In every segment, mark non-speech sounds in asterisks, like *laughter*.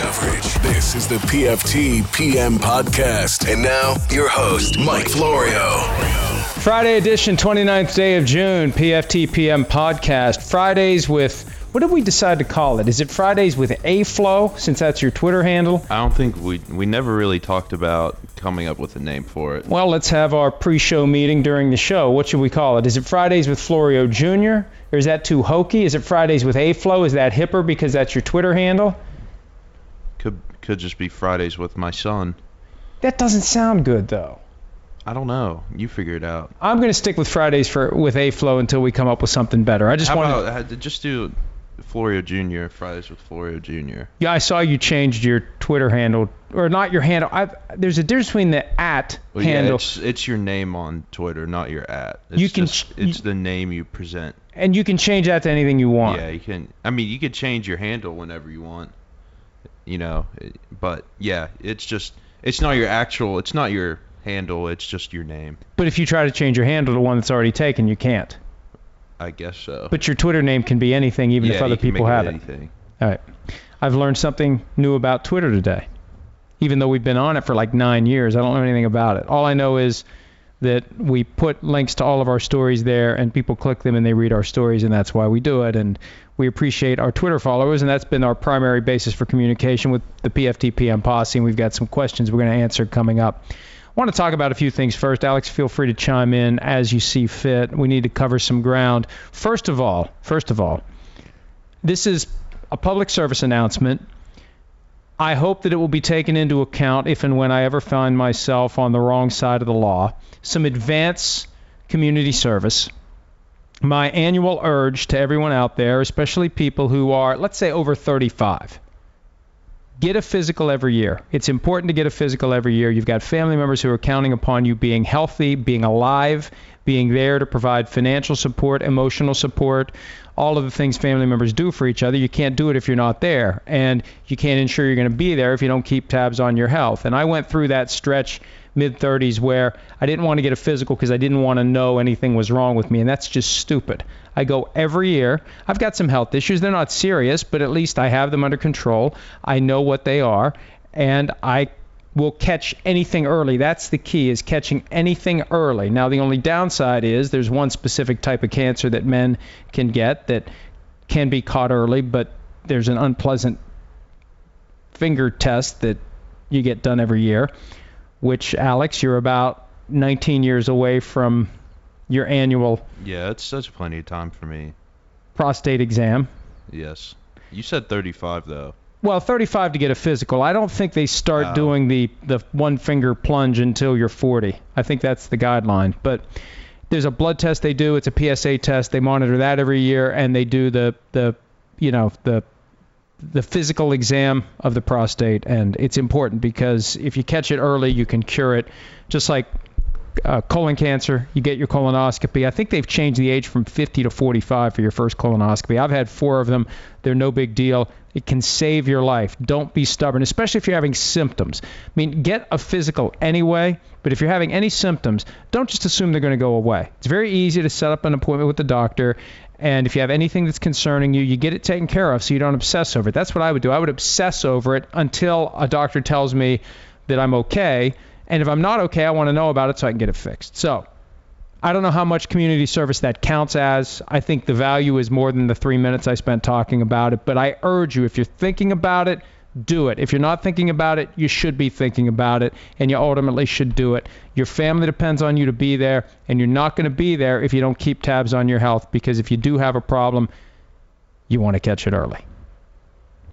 coverage. This is the PFT PM podcast. And now, your host, Mike Florio. Friday edition, 29th day of June, PFT PM podcast. Fridays with, what did we decide to call it? Is it Fridays with A Flow, since that's your Twitter handle? I don't think we we never really talked about coming up with a name for it. Well, let's have our pre show meeting during the show. What should we call it? Is it Fridays with Florio Jr.? Or is that too hokey? Is it Fridays with A Flow? Is that hipper because that's your Twitter handle? Could could just be Fridays with my son. That doesn't sound good, though. I don't know. You figure it out. I'm going to stick with Fridays for with A Flow until we come up with something better. I just How want about uh, just do Florio Jr. Fridays with Florio Jr. Yeah, I saw you changed your Twitter handle, or not your handle. I've, there's a difference between the at Well, yeah, handle, it's it's your name on Twitter, not your at. It's You can just, it's you- the name you present. and you can change that to anything you want. Yeah, you can. I mean, you could change your handle whenever you want. You know, but yeah, it's just it's not your actual. It's not your handle. It's just your name. But if you try to change your handle to one that's already taken, you can't. I guess so. But your Twitter name can be anything, even yeah, if other people have it. anything. All right. I've learned something new about Twitter today. Even though we've been on it for like nine years, I don't know anything about it. All I know is that we put links to all of our stories there, and people click them and they read our stories, and that's why we do it. And we appreciate our Twitter followers, and that's been our primary basis for communication with the PFTPM posse. And we've got some questions we're going to answer coming up. I want to talk about a few things first. Alex, feel free to chime in as you see fit. We need to cover some ground. First of all, first of all, this is a public service announcement. I hope that it will be taken into account if and when I ever find myself on the wrong side of the law. Some advance community service. My annual urge to everyone out there, especially people who are, let's say, over 35 get a physical every year. It's important to get a physical every year. You've got family members who are counting upon you being healthy, being alive, being there to provide financial support, emotional support, all of the things family members do for each other. You can't do it if you're not there, and you can't ensure you're going to be there if you don't keep tabs on your health. And I went through that stretch mid 30s where I didn't want to get a physical because I didn't want to know anything was wrong with me, and that's just stupid. I go every year. I've got some health issues. They're not serious, but at least I have them under control. I know what they are, and I will catch anything early. That's the key is catching anything early. Now the only downside is there's one specific type of cancer that men can get that can be caught early, but there's an unpleasant finger test that you get done every year, which Alex, you're about 19 years away from your annual Yeah, it's such plenty of time for me. prostate exam. Yes. You said 35 though. Well, 35 to get a physical. I don't think they start Wow. doing the the one finger plunge until you're 40. I think that's the guideline. But there's a blood test they do. It's a PSA test. They monitor that every year, and they do the the you know the the physical exam of the prostate, and it's important because if you catch it early, you can cure it. Just like uh, colon cancer, you get your colonoscopy. I think they've changed the age from 50 to 45 for your first colonoscopy. I've had four of them. They're no big deal. It can save your life. Don't be stubborn, especially if you're having symptoms. I mean, get a physical anyway, but if you're having any symptoms, don't just assume they're going to go away. It's very easy to set up an appointment with the doctor, and if you have anything that's concerning you, you get it taken care of so you don't obsess over it. That's what I would do. I would obsess over it until a doctor tells me that I'm okay. And if I'm not okay, I want to know about it so I can get it fixed. So I don't know how much community service that counts as. I think the value is more than the three minutes I spent talking about it. But I urge you, if you're thinking about it, do it. If you're not thinking about it, you should be thinking about it, and you ultimately should do it. Your family depends on you to be there, and you're not going to be there if you don't keep tabs on your health, because if you do have a problem, you want to catch it early.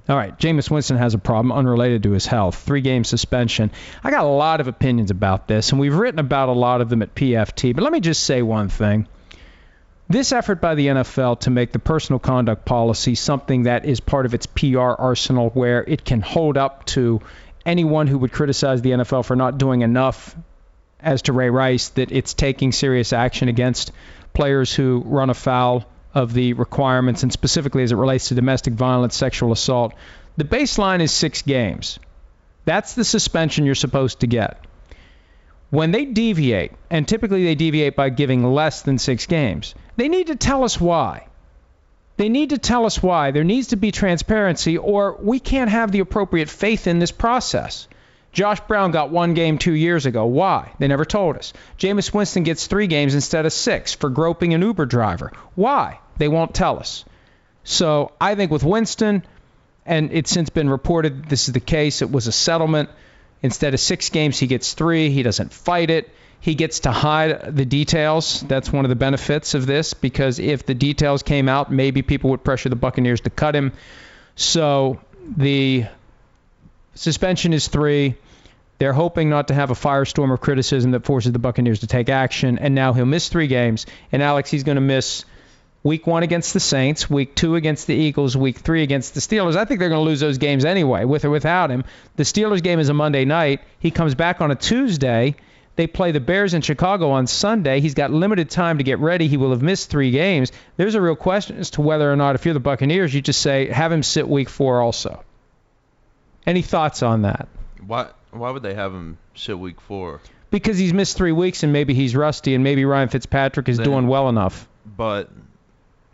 All right, Jameis Winston has a problem unrelated to his health. Three game suspension. I got a lot of opinions about this, and we've written about a lot of them at PFT. But let me just say one thing. This effort by the NFL to make the personal conduct policy something that is part of its PR arsenal where it can hold up to anyone who would criticize the NFL for not doing enough as to Ray Rice that it's taking serious action against players who run afoul of the requirements and specifically as it relates to domestic violence, sexual assault. The baseline is 6 games. That's the suspension you're supposed to get. When they deviate, and typically they deviate by giving less than 6 games, they need to tell us why. They need to tell us why. There needs to be transparency, or we can't have the appropriate faith in this process. Josh Brown got one game two years ago. Why? They never told us. Jameis Winston gets three games instead of six for groping an Uber driver. Why? They won't tell us. So I think with Winston, and it's since been reported this is the case, it was a settlement. Instead of six games, he gets three. He doesn't fight it. He gets to hide the details. That's one of the benefits of this because if the details came out, maybe people would pressure the Buccaneers to cut him. So the suspension is three. They're hoping not to have a firestorm of criticism that forces the Buccaneers to take action. And now he'll miss three games. And Alex, he's going to miss week one against the Saints, week two against the Eagles, week three against the Steelers. I think they're going to lose those games anyway, with or without him. The Steelers game is a Monday night. He comes back on a Tuesday. They play the Bears in Chicago on Sunday. He's got limited time to get ready. He will have missed three games. There's a real question as to whether or not, if you're the Buccaneers, you just say, have him sit week four also. Any thoughts on that? Why why would they have him sit week four? Because he's missed three weeks and maybe he's rusty and maybe Ryan Fitzpatrick is Then- doing well enough. But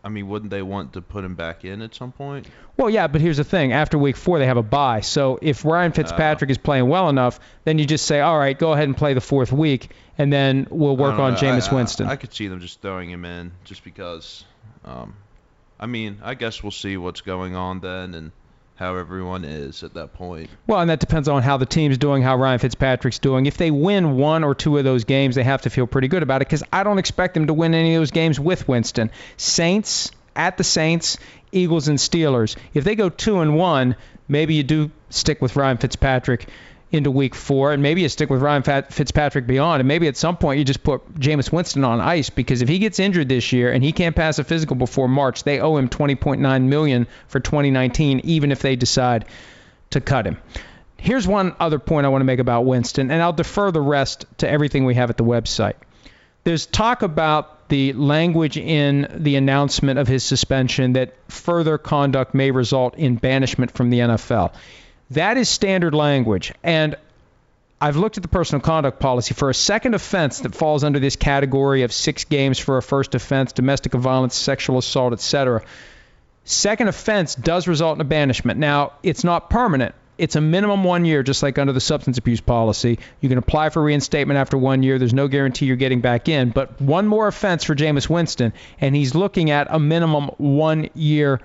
I mean, wouldn't they want to put him back in at some point? Well, yeah, but here's the thing. After week four, they have a bye. So if Ryan Fitzpatrick is playing well enough, then you just say, all right, go ahead and play the fourth week, and then we'll work on know. Jameis I- I- Winston. I, could see them just throwing him in just because. Um, I mean, I guess we'll see what's going on then and how everyone is at that point. Well, and that depends on how the team's doing, how Ryan Fitzpatrick's doing. If they win one or two of those games, they have to feel pretty good about it because I don't expect them to win any of those games with Winston. Saints at the Saints, Eagles and Steelers. If they go two and one, maybe you do stick with Ryan Fitzpatrick into week four, and maybe you stick with Ryan Fitzpatrick beyond, and maybe at some point you just put Jameis Winston on ice because if he gets injured this year and he can't pass a physical before March, they owe him 20.9 million for 2019, even if they decide to cut him. Here's one other point I want to make about Winston, and I'll defer the rest to everything we have at the website. There's talk about the language in the announcement of his suspension that further conduct may result in banishment from the NFL. That is standard language, and I've looked at the personal conduct policy for a second offense that falls under this category of six games for a first offense, domestic violence, sexual assault, etc. Second offense does result in a banishment. Now, it's not permanent. It's a minimum one year, just like under the substance abuse policy. You can apply for reinstatement after one year. There's no guarantee you're getting back in. But one more offense for Jameis Winston, and he's looking at a minimum one year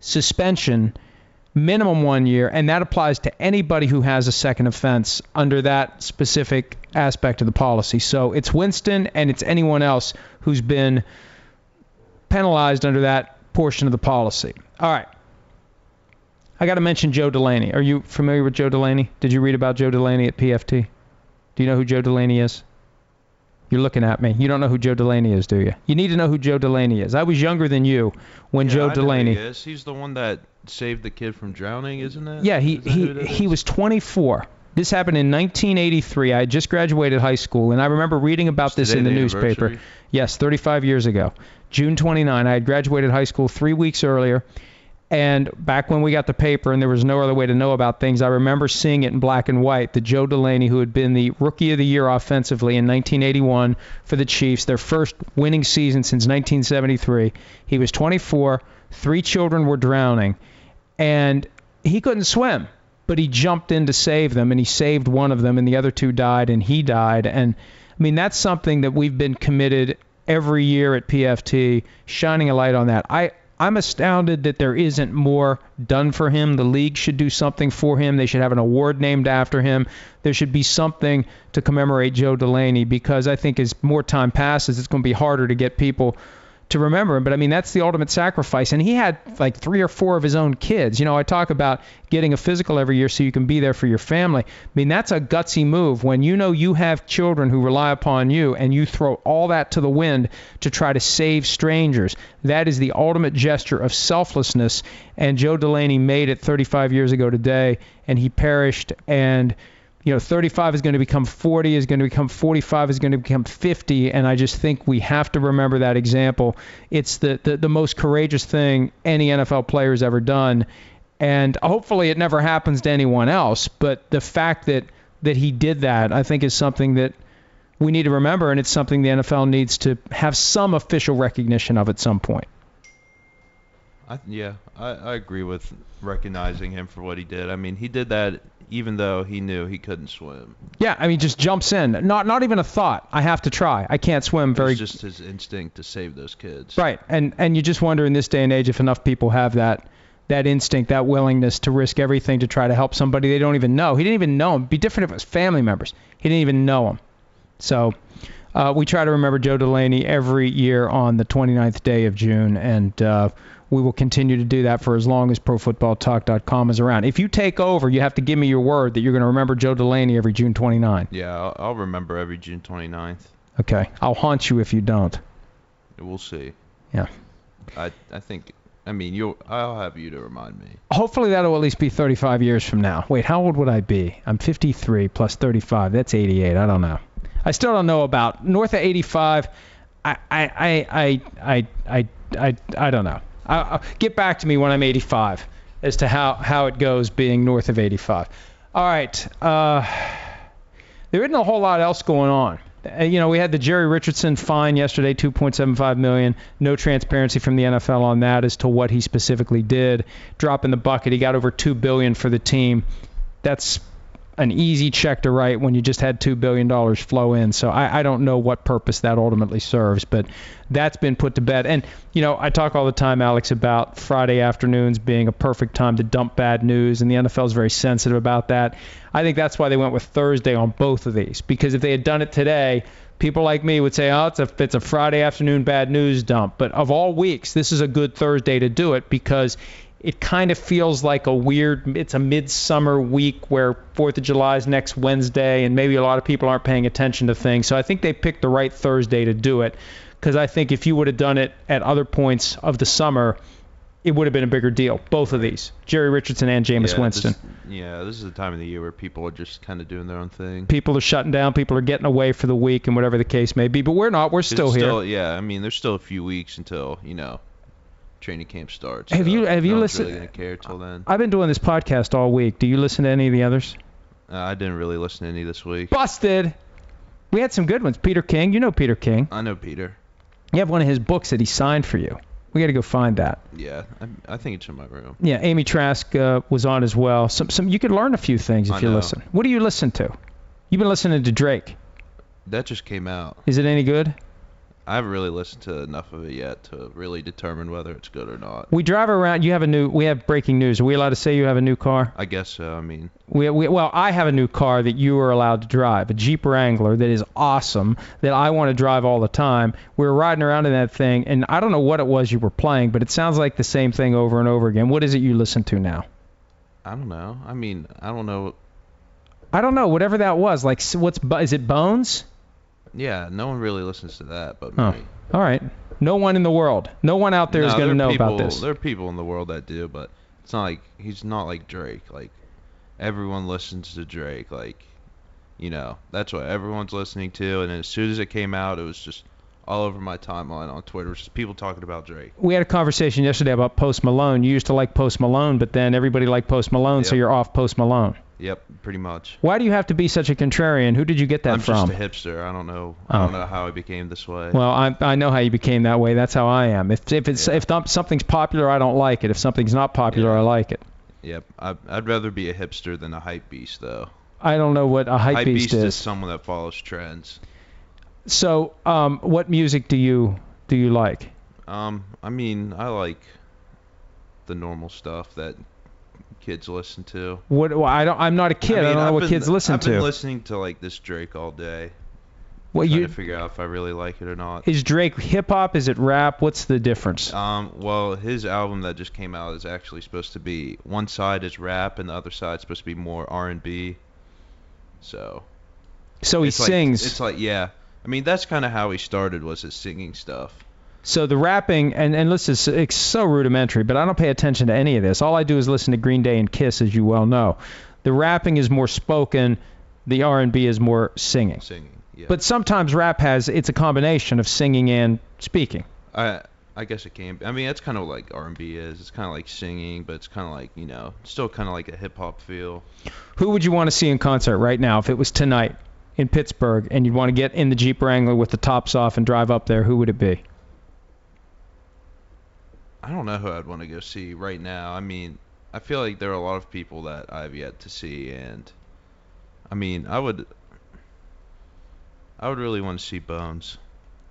suspension, minimum one year, and that applies to anybody who has a second offense under that specific aspect of the policy. So it's Winston and it's anyone else who's been penalized under that portion of the policy. All right. I got to mention Joe Delaney. Are you familiar with Joe Delaney? Did you read about Joe Delaney at PFT? Do you know who Joe Delaney is? You're looking at me. You don't know who Joe Delaney is, do you? You need to know who Joe Delaney is. I was younger than you when Yeah, Joe I Delaney. He is. He's the one that saved the kid from drowning, isn't it? Yeah, he he he was 24. This happened in 1983. I had just graduated high school, and I remember reading about Is this in the the newspaper. Yes, 35 years ago, June 29. I had graduated high school three weeks earlier, and back when we got the paper and there was no other way to know about things, I remember seeing it in black and white. The Joe Delaney, who had been the Rookie of the Year offensively in 1981 for the Chiefs, their first winning season since 1973. He was 24. Three children were drowning, and he couldn't swim but he jumped in to save them and he saved one of them and the other two died and he died and I mean that's something that we've been committed every year at PFT shining a light on that. I I'm astounded that there isn't more done for him. The league should do something for him. They should have an award named after him. There should be something to commemorate Joe Delaney because I think as more time passes, it's going to be harder to get people to remember him. But I mean, that's the ultimate sacrifice. And he had like three or four of his own kids. You know, I talk about getting a physical every year so you can be there for your family. I mean, that's a gutsy move when you know you have children who rely upon you and you throw all that to the wind to try to save strangers. That is the ultimate gesture of selflessness. And Joe Delaney made it 35 years ago today, and he perished. And you know, 35 is going to become 40, is going to become 45, is going to become 50, and I just think we have to remember that example. It's the, the, the most courageous thing any NFL player has ever done, and hopefully it never happens to anyone else. But the fact that that he did that, I think, is something that we need to remember, and it's something the NFL needs to have some official recognition of at some point. I, yeah, I, I agree with recognizing him for what he did. I mean, he did that even though he knew he couldn't swim. Yeah, I mean, just jumps in. Not not even a thought. I have to try. I can't swim very. was just his instinct to save those kids. Right, and and you just wonder in this day and age if enough people have that that instinct, that willingness to risk everything to try to help somebody they don't even know. He didn't even know him. It'd be different if it was family members. He didn't even know him. So uh, we try to remember Joe Delaney every year on the 29th day of June, and uh, we will continue to do that for as long as ProFootballTalk.com is around. If you take over, you have to give me your word that you're going to remember Joe Delaney every June 29. Yeah, I'll, I'll remember every June 29th. Okay, I'll haunt you if you don't. We'll see. Yeah. I I think. I mean, you'll. I'll have you to remind me. Hopefully that'll at least be 35 years from now. Wait, how old would I be? I'm 53 plus 35. That's 88. I don't know. I still don't know about north of 85. I I I I I I I, I don't know. I, I'll get back to me when I'm 85 as to how how it goes being north of 85. All right. Uh, there isn't a whole lot else going on. Uh, You know, we had the Jerry Richardson fine yesterday, 2.75 million. No transparency from the NFL on that as to what he specifically did. Drop in the bucket. He got over two billion for the team. That's an easy check to write when you just had two billion dollars flow in. So I, I don't know what purpose that ultimately serves, but that's been put to bed. And you know, I talk all the time, Alex, about Friday afternoons being a perfect time to dump bad news, and the NFL is very sensitive about that. I think that's why they went with Thursday on both of these, because if they had done it today, people like me would say, "Oh, it's a it's a Friday afternoon bad news dump." But of all weeks, this is a good Thursday to do it because it kind of feels like a weird it's a midsummer week where fourth of july is next wednesday and maybe a lot of people aren't paying attention to things. So i think they picked the right thursday to do it because i think if you would have done it at other points of the summer it would have been a bigger deal both of these jerry richardson and Jameis yeah, winston. This, yeah, this is the time of the year where people are just kind of doing their own thing. people are shutting down people are getting away for the week and whatever the case may be but we're not we're It's still here. Yeah, I mean, there's still a few weeks until you know training camp starts. Have so you- have you no one's listened- Really gonna care till then. i've been doing this podcast all week do you listen to any of the others Uh, I didn't really listen to any this week. busted we had some good ones peter king you know peter king I know Peter. You have one of his books that he signed for you. We got to go find that. Yeah, I, I think it's in my room. Yeah, Amy Trask uh, was on as well. Some, some, you could learn a few things if I you know. listen. What do you listen to? You've been listening to Drake. That just came out. Is it any good? I haven't really listened to enough of it yet to really determine whether it's good or not. We drive around. You have a new. We have breaking news. Are we allowed to say you have a new car? I guess so. I mean, We, we, well, I have a new car that you are allowed to drive, a Jeep Wrangler that is awesome, that I want to drive all the time. We were riding around in that thing, and I don't know what it was you were playing, but it sounds like the same thing over and over again. What is it you listen to now? I don't know. I mean, I don't know. I don't know. Whatever that was, like, what's is it Bones? Yeah, no one really listens to that but Oh, me. all right. No one in the world, no one out there is No, going to know people, about this. There are people in the world that do, but it's not like he's not like Drake. Like everyone listens to Drake. Like you know, that's what everyone's listening to. And as soon as it came out, it was just all over my timeline on Twitter. It was just people talking about Drake. We had a conversation yesterday about Post Malone. You used to like Post Malone, but then everybody liked Post Malone, so you're off Post Malone. Yep, pretty much. Why do you have to be such a contrarian? Who did you get that I'm from? just a hipster. I don't know. I Oh. don't know how I became this way. Well, I I know how you became that way. That's how I am. If if it's Yeah. if th- something's popular, I don't like it. If something's not popular, Yeah. I like it. yep, I, I'd rather be a hipster than a hype beast, though. I don't know what a hype, beast, is is. someone that follows trends. So, um, what music do you do you like? Um, I mean, I like the normal stuff that kids listen to. What well, I don't. I'm not a kid. I, mean, don't know I've what been- kids listen to. I've been listening to like this Drake all day, what trying you to figure out if I really like it or not. is Drake hip hop? Is it rap? What's the difference? Um, well, his album that just came out is actually supposed to be one side is rap and the other side is supposed to be more R&B. So So he it's like- sings. it's like yeah. I mean, that's kind of how he started was his singing stuff. So the rapping and and listen, it's, it's so rudimentary, but I don't pay attention to any of this. All I do is listen to Green Day and Kiss, as you well know. The rapping is more spoken, the R&B is more singing. Singing. Yeah. But sometimes rap has it's a combination of singing and speaking. I I guess it can. be. I mean, that's kind of like R&B is. It's kind of like singing, but it's kind of like you know, still kind of like a hip hop feel. Who would you want to see in concert right now if it was tonight in Pittsburgh and you'd want to get in the Jeep Wrangler with the tops off and drive up there? Who would it be? I don't know who I'd want to go see right now. I mean, I feel like there are a lot of people that I've yet to see, and I mean, I would, I would really want to see Bones.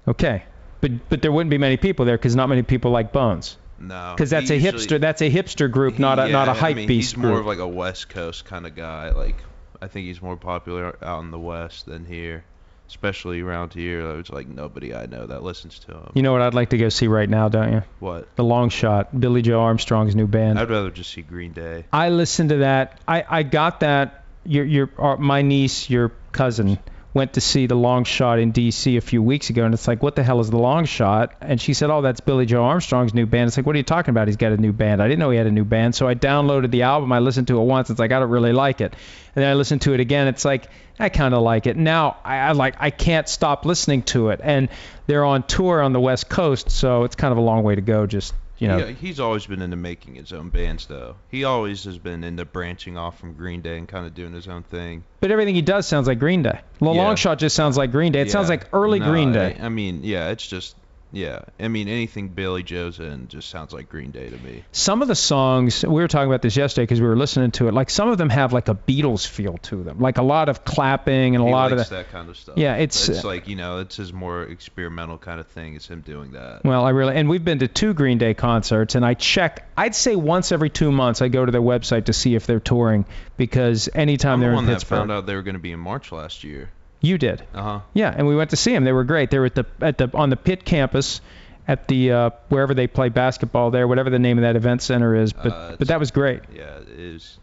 Okay, but but there wouldn't be many people there because not many people like Bones. No, Because that's a usually- hipster. That's a hipster group, not a yeah, not a hype mean, beast He's more group. of like a West Coast kind of guy. Like, I think he's more popular out in the West than here, especially around here. There's like nobody I know that listens to him. you know what I'd like to go see right now, don't you? what? The Long Shot, Billie Joe Armstrong's new band. I'd rather just see Green Day. I listened to that. I, I got that. Your your uh, my niece, your cousin, went to see the Long Shot in D.C. a few weeks ago, and it's like, what the hell is the Long Shot? And she said, oh, that's Billie Joe Armstrong's new band. It's like, what are you talking about? He's got a new band. I didn't know he had a new band, so I downloaded the album. I listened to it once. It's like I don't really like it, and then I listened to it again. It's like I kind of like it. Now I, I like I can't stop listening to it, and they're on tour on the West Coast, so it's kind of a long way to go. Just you know, Yeah, he's always been into making his own bands, though. He always has been into branching off from Green Day and kind of doing his own thing. But everything he does sounds like Green Day. The Yeah. long shot just sounds like Green Day. It sounds like early No, Green Day. I, I mean, yeah, it's just, yeah. I mean, anything Billie Joe's in just sounds like Green Day to me. Some of the songs, we were talking about this yesterday because we were listening to it, like some of them have like a Beatles feel to them. Like a lot of clapping and a he lot of the. that kind of stuff. Yeah, it's- it's like you know, it's his more experimental kind of thing. It's him doing that. Well, I really and we've been to two Green Day concerts, and I check. I'd say once every two months I go to their website to see if they're touring because anytime I'm they're one in that found out they were going to be in March last year. You did. Uh huh. Yeah, and we went to see them. They were great. They were at the at the on the Pitt campus, at the uh, wherever they play basketball there, whatever the name of that event center is. But Uh, but that was great. Yeah, it is.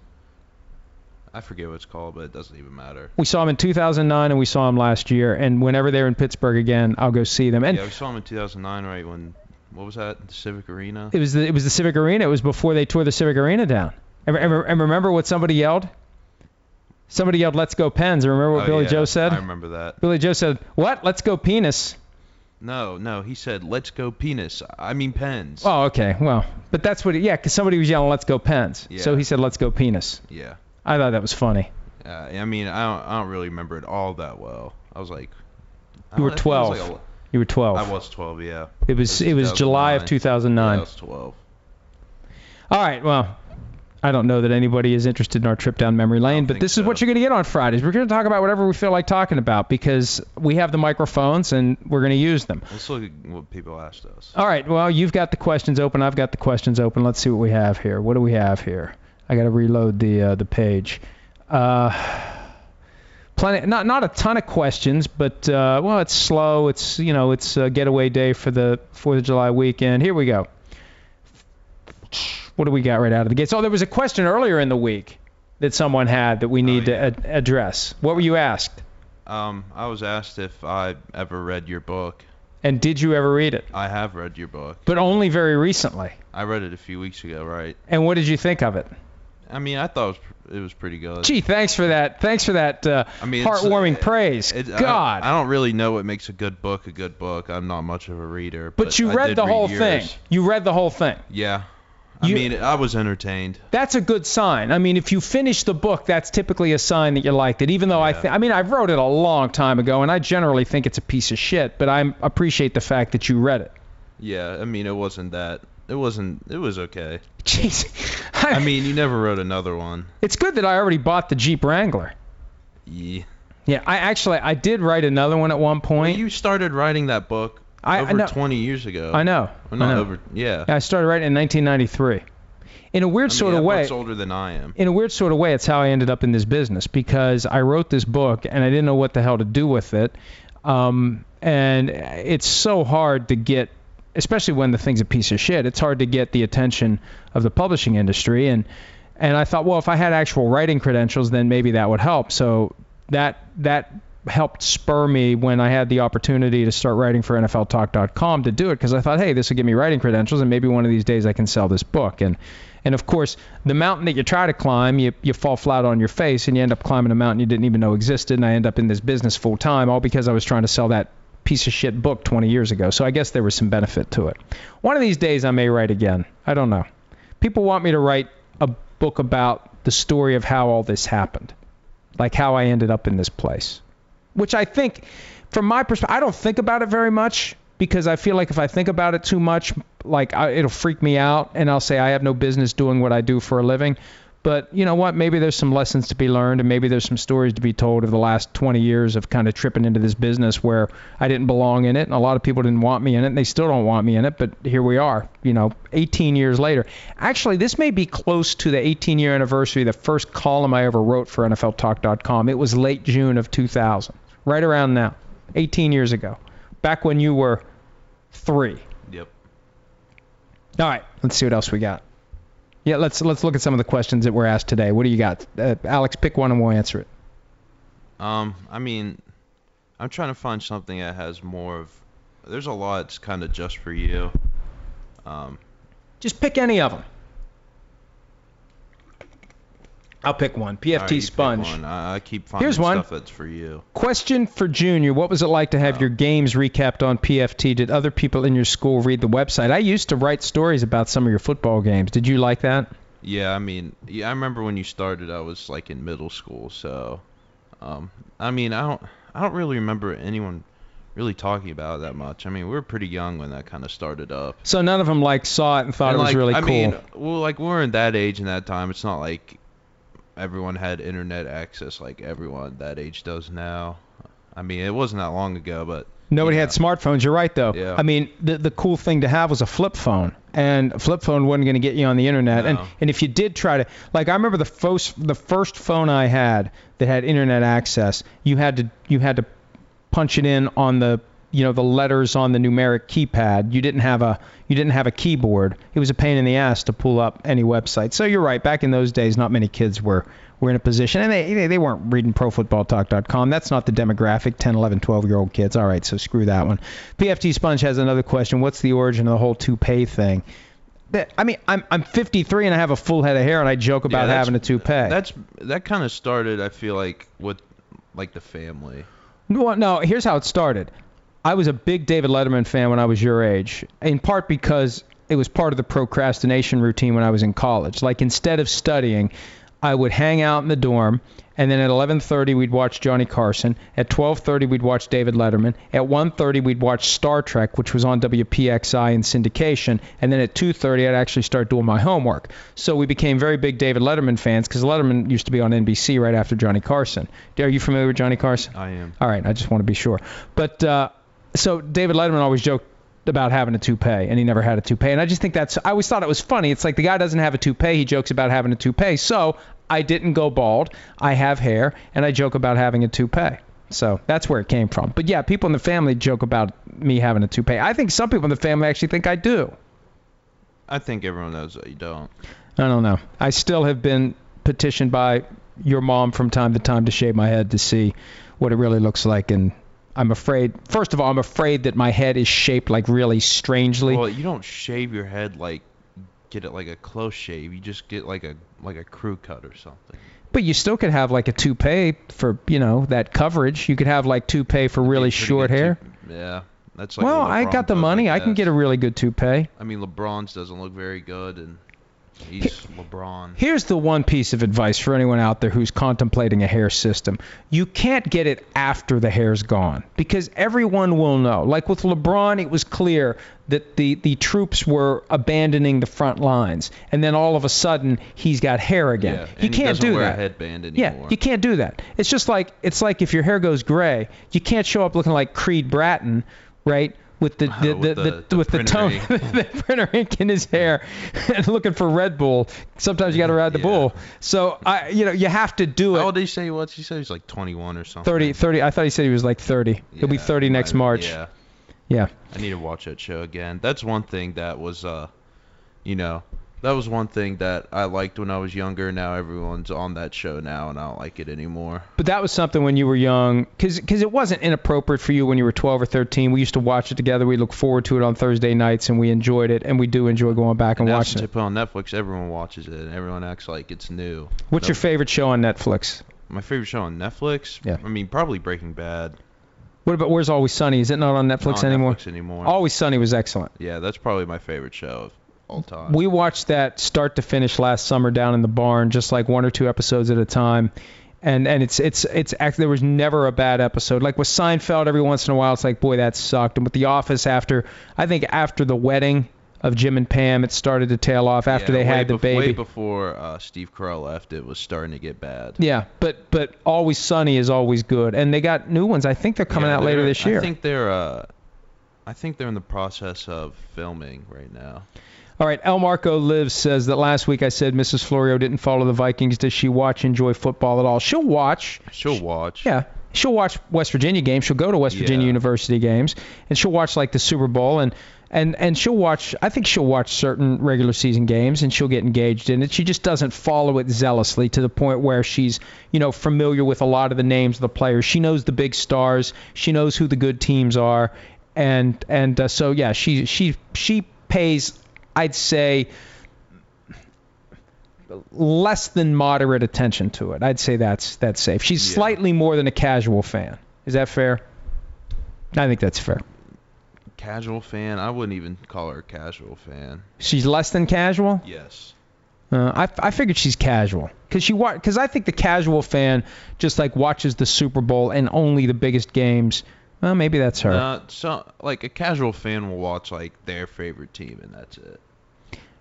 I forget what it's called, but it doesn't even matter. We saw them in 2009 and we saw them last year. And whenever they're in Pittsburgh again, I'll go see them. And yeah, we saw them in 2009, right when what was that? The Civic Arena. it was the it was the Civic Arena. It was before they tore the Civic Arena down. And, and, and remember what somebody yelled? Somebody yelled, "Let's go Pens!" Remember what Oh, Billie yeah, Joe said? I remember that. Billie Joe said, "What? Let's go penis." No, no, he said, "Let's go penis." I mean pens. Oh, okay. Well, but that's what. It, yeah, because somebody was yelling, "Let's go Pens." Yeah. So he said, "Let's go penis." Yeah. I thought that was funny. Uh, I mean, I don't, I don't really remember it all that well. I was like, I You were don't know, I think it was 12. like You were 12. I was 12, yeah. It was it was July of 2009. Yeah, I was 12. All right. Well, I don't know that anybody is interested in our trip down memory lane, but this is what you're going to get on Fridays. We're going to talk about whatever we feel like talking about because we have the microphones and we're going to use them. Let's look at what people asked us. All right. Well, you've got the questions open. I've got the questions open. Let's see what we have here. What do we have here? I got to reload the uh, the page. Uh, plenty, not not a ton of questions, but uh, well, it's slow. It's you know, it's a getaway day for the Fourth of July weekend. Here we go. What do we got right out of the gate? So there was a question earlier in the week that someone had that we need yeah. to ad- address. What were you asked? Um, I was asked if I ever read your book. And did you ever read it? I have read your book. But only very recently. I read it a few weeks ago, right? And what did you think of it? I mean, I thought it was, pr- it was pretty good. Gee, thanks for that. Thanks for that uh, I mean, heartwarming it- praise. It- I- God. I, don't really know what makes a good book a good book. I'm not much of a reader. But, but you read the whole yours. thing. You read the whole thing. Yeah. I You- mean, I was entertained. That's a good sign. I mean, if you finish the book, that's typically a sign that you liked it. Even though I, Yeah. th- I mean, I wrote it a long time ago, and I generally think it's a piece of shit. But I appreciate the fact that you read it. Yeah, I mean, it wasn't that. It wasn't. It was okay. *laughs* Jeez. I mean, you never wrote another one. it's good that I already bought the Jeep Wrangler. Yeah. Yeah, I actually I did write another one at one Well, point. you started writing that book I- I over know. 20 years ago. I know. Well, I know. over. Yeah. I started writing in 1993. In a weird I mean, sort of way. book's older than I am. in a weird sort of way, it's how I ended up in this business because I wrote this book and I didn't know what the hell to do with it. Um, and it's so hard to get, especially when the thing's a piece of shit. It's hard to get the attention of the publishing industry. And and I thought, well, if I had actual writing credentials, then maybe that would help. So that that helped spur me when I had the opportunity to start writing for NFLTalk.com to do it because I thought, hey, this will give me writing credentials, and maybe one of these days I can sell this book. And and of course, the mountain that you try to climb, you, you fall flat on your face and you end up climbing a mountain you didn't even know existed. And I end up in this business full time, all because I was trying to sell that piece of shit book 20 years ago. So I guess there was some benefit to it. One of these days I may write again. I don't know. People want me to write a book about the story of how all this happened, like how I ended up in this place, which I think, from my perspective, I don't think about it very much because I feel like if I think about it too much, like I, it'll freak me out, and I'll say I have no business doing what I do for a living. But you know what? Maybe there's some lessons to be learned, and maybe there's some stories to be told of the last 20 years of kind of tripping into this business where I didn't belong in it, and a lot of people didn't want me in it, and they still don't want me in it. But here we are, you know, 18 years later. Actually, this may be close to the 18 year anniversary of the first column I ever wrote for NFLTalk.com. It was late June of 2000, right around now, 18 years ago, back when you were three. Yep. All right, let's see what else we got. Yeah, let's let's look at some of the questions that were asked today. What do you got, uh, Alex? Pick one and we'll answer it. Um, I mean, I'm trying to find something that has more of. There's a lot It's kind of just for you. Um, Just pick any of them. I'll pick one. PFT alright, you Sponge. one. I, I keep finding Here's one. stuff that's for you. Question for Junior: What was it like to have your games recapped on PFT? Did other people in your school read the website? I used to write stories about some of your football games. Did you like that? Yeah, I mean, yeah, I remember when you started. I was like in middle school, so, um, I mean, I don't, I don't really remember anyone really talking about it that much. I mean, we were pretty young when that kind of started up. So none of them like saw it and thought And, it was like, really I cool. mean, well, like we were in that age in that time. It's not like everyone had internet access like everyone that age does now. I mean, it wasn't that long ago, but Nobody yeah. had smartphones. You're right, though. Yeah. I mean, the the cool thing to have was a flip phone, and a flip phone wasn't going to get you on the internet. And and if you did try to, like, I remember the first the first phone I had that had internet access, you had to you had to punch it in on the you know the letters on the numeric keypad. You didn't have a you didn't have a keyboard. It was a pain in the ass to pull up any website. So you're right. Back in those days, not many kids were were in a position, and they they, they weren't reading ProFootballTalk.com. That's not the demographic. 10, 11, 12 year old kids. All right, so screw that one. PFT Sponge has another question. What's the origin of the whole toupee thing? That- I mean, I'm I'm 53 and I have a full head of hair, and I joke about Yeah, having a toupee. That's that kind of started. I feel like with like the family. No, no, here's how it started. I was a big David Letterman fan when I was your age, in part because it was part of the procrastination routine when I was in college. Like instead of studying, I would hang out in the dorm, and then at 11:30 we'd watch Johnny Carson. At 12:30 we'd watch David Letterman. At 1:30 we'd watch Star Trek, which was on WPXI in syndication, and then at 2:30 I'd actually start doing my homework. So we became very big David Letterman fans because Letterman used to be on NBC right after Johnny Carson. Are you familiar with Johnny Carson? I am. All right, I just want to be sure. But uh, so David Letterman always joked about having a toupee, and he never had a toupee. And I just think that's I always thought it was funny. It's like the guy doesn't have a toupee, he jokes about having a toupee. So I didn't go bald. I have hair, and I joke about having a toupee. So that's where it came from. But yeah, people in the family joke about me having a toupee. I think some people in the family actually think I do. I think everyone knows that you don't. I don't know. I still have been petitioned by your mom from time to time to shave my head to see what it really looks like, and I'm afraid. First of all, I'm afraid that my head is shaped like really strangely. Well, you don't shave your head like get it like a close shave. You just get like a like a crew cut or something. But you still could have like a toupee for you know that coverage. You could have like toupee for really short hair. Yeah, that's like. well, I got the money. I can get a really good toupee. I mean, LeBron's doesn't look very good, and he's LeBron. Here's the one piece of advice for anyone out there who's contemplating a hair system. You can't get it after the hair's gone because everyone will know. Like with LeBron, it was clear that the, the troops were abandoning the front lines. And then all of a sudden, he's got hair again. Yeah, you and can't do wear that. a headband Yeah, you can't do that. It's just like it's like if your hair goes gray, you can't show up looking like Creed Bratton, right? With the, *laughs* the, With the, the- the, with the printer tone ink. *laughs* the printer ink in his hair and looking for Red Bull. Sometimes you got to ride the Yeah. bull. So I you know you have to do How it. old did he say he was? He said he's like 21 or something. 30 30 I thought he said he was like 30. He'll be 30 next might- March. Yeah. Yeah. I need to watch that show again. That's one thing that was, uh, you know, that was one thing that I liked when I was younger. Now everyone's on that show now, and I don't like it anymore. But that was something when you were young, because it wasn't inappropriate for you when you were 12 or 13. We used to watch it together. We look forward to it on Thursday nights, and we enjoyed it, and we do enjoy going back and now watching since it. they put on Netflix, everyone watches it, and everyone acts like it's new. What's your favorite show on Netflix? My favorite show on Netflix? Yeah. I mean, probably Breaking Bad. What about Where's Always Sunny? Is it not on Not Netflix on anymore? Netflix anymore. Always Sunny was excellent. Yeah, that's probably my favorite show of all time. We watched that start to finish last summer down in the barn, just like one or two episodes at a time. And and it's it's it's actually there was never a bad episode. Like with Seinfeld, every once in a while it's like, boy, that sucked. And with The Office, after I think after the wedding of Jim and Pam, it started to tail off after Yeah, they had the baby. Way before uh, Steve Carell left, it was starting to get bad. Yeah, but but Always Sunny is always good, and they got new ones. I think they're coming Yeah, out later they're- this year. I think they're uh, I think they're in the process of filming right now. All right, El Marco lives says that last week I said Mrs. Florio didn't follow the Vikings. Does she watch enjoy football at all? She'll watch. She'll watch. Yeah, she'll watch West Virginia games. She'll go to West Virginia Yeah. University games, and she'll watch like the Super Bowl and. And, and she'll watch. I think she'll watch certain regular season games, and she'll get engaged in it. She just doesn't follow it zealously to the point where she's, you know, familiar with a lot of the names of the players. She knows the big stars. She knows who the good teams are, and and uh, so yeah, she she she pays. I'd say less than moderate attention to it. I'd say that's that's safe. She's Yeah. slightly more than a casual fan. Is that fair? I think that's fair. Casual fan. I wouldn't even call her a casual fan. She's less than casual. Yes. Uh, I, I figured she's casual because she because I think the casual fan just like watches the Super Bowl and only the biggest games. Well, maybe that's her. Uh, so like a casual fan will watch like their favorite team and that's it.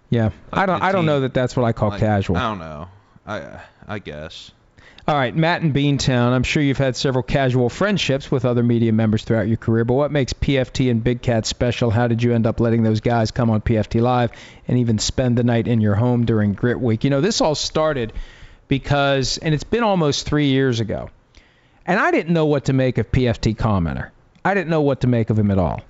yeah, I don't I don't know that that's what I call Like, casual. I don't know. I I guess. All right, Matt in Beantown. I'm sure you've had several casual friendships with other media members throughout your career, but what makes PFT and Big Cat special? How did you end up letting those guys come on PFT Live and even spend the night in your home during Grit Week? You know, this all started because, and it's been almost three years ago, and I didn't know what to make of PFT Commenter. I didn't know what to make of him at all.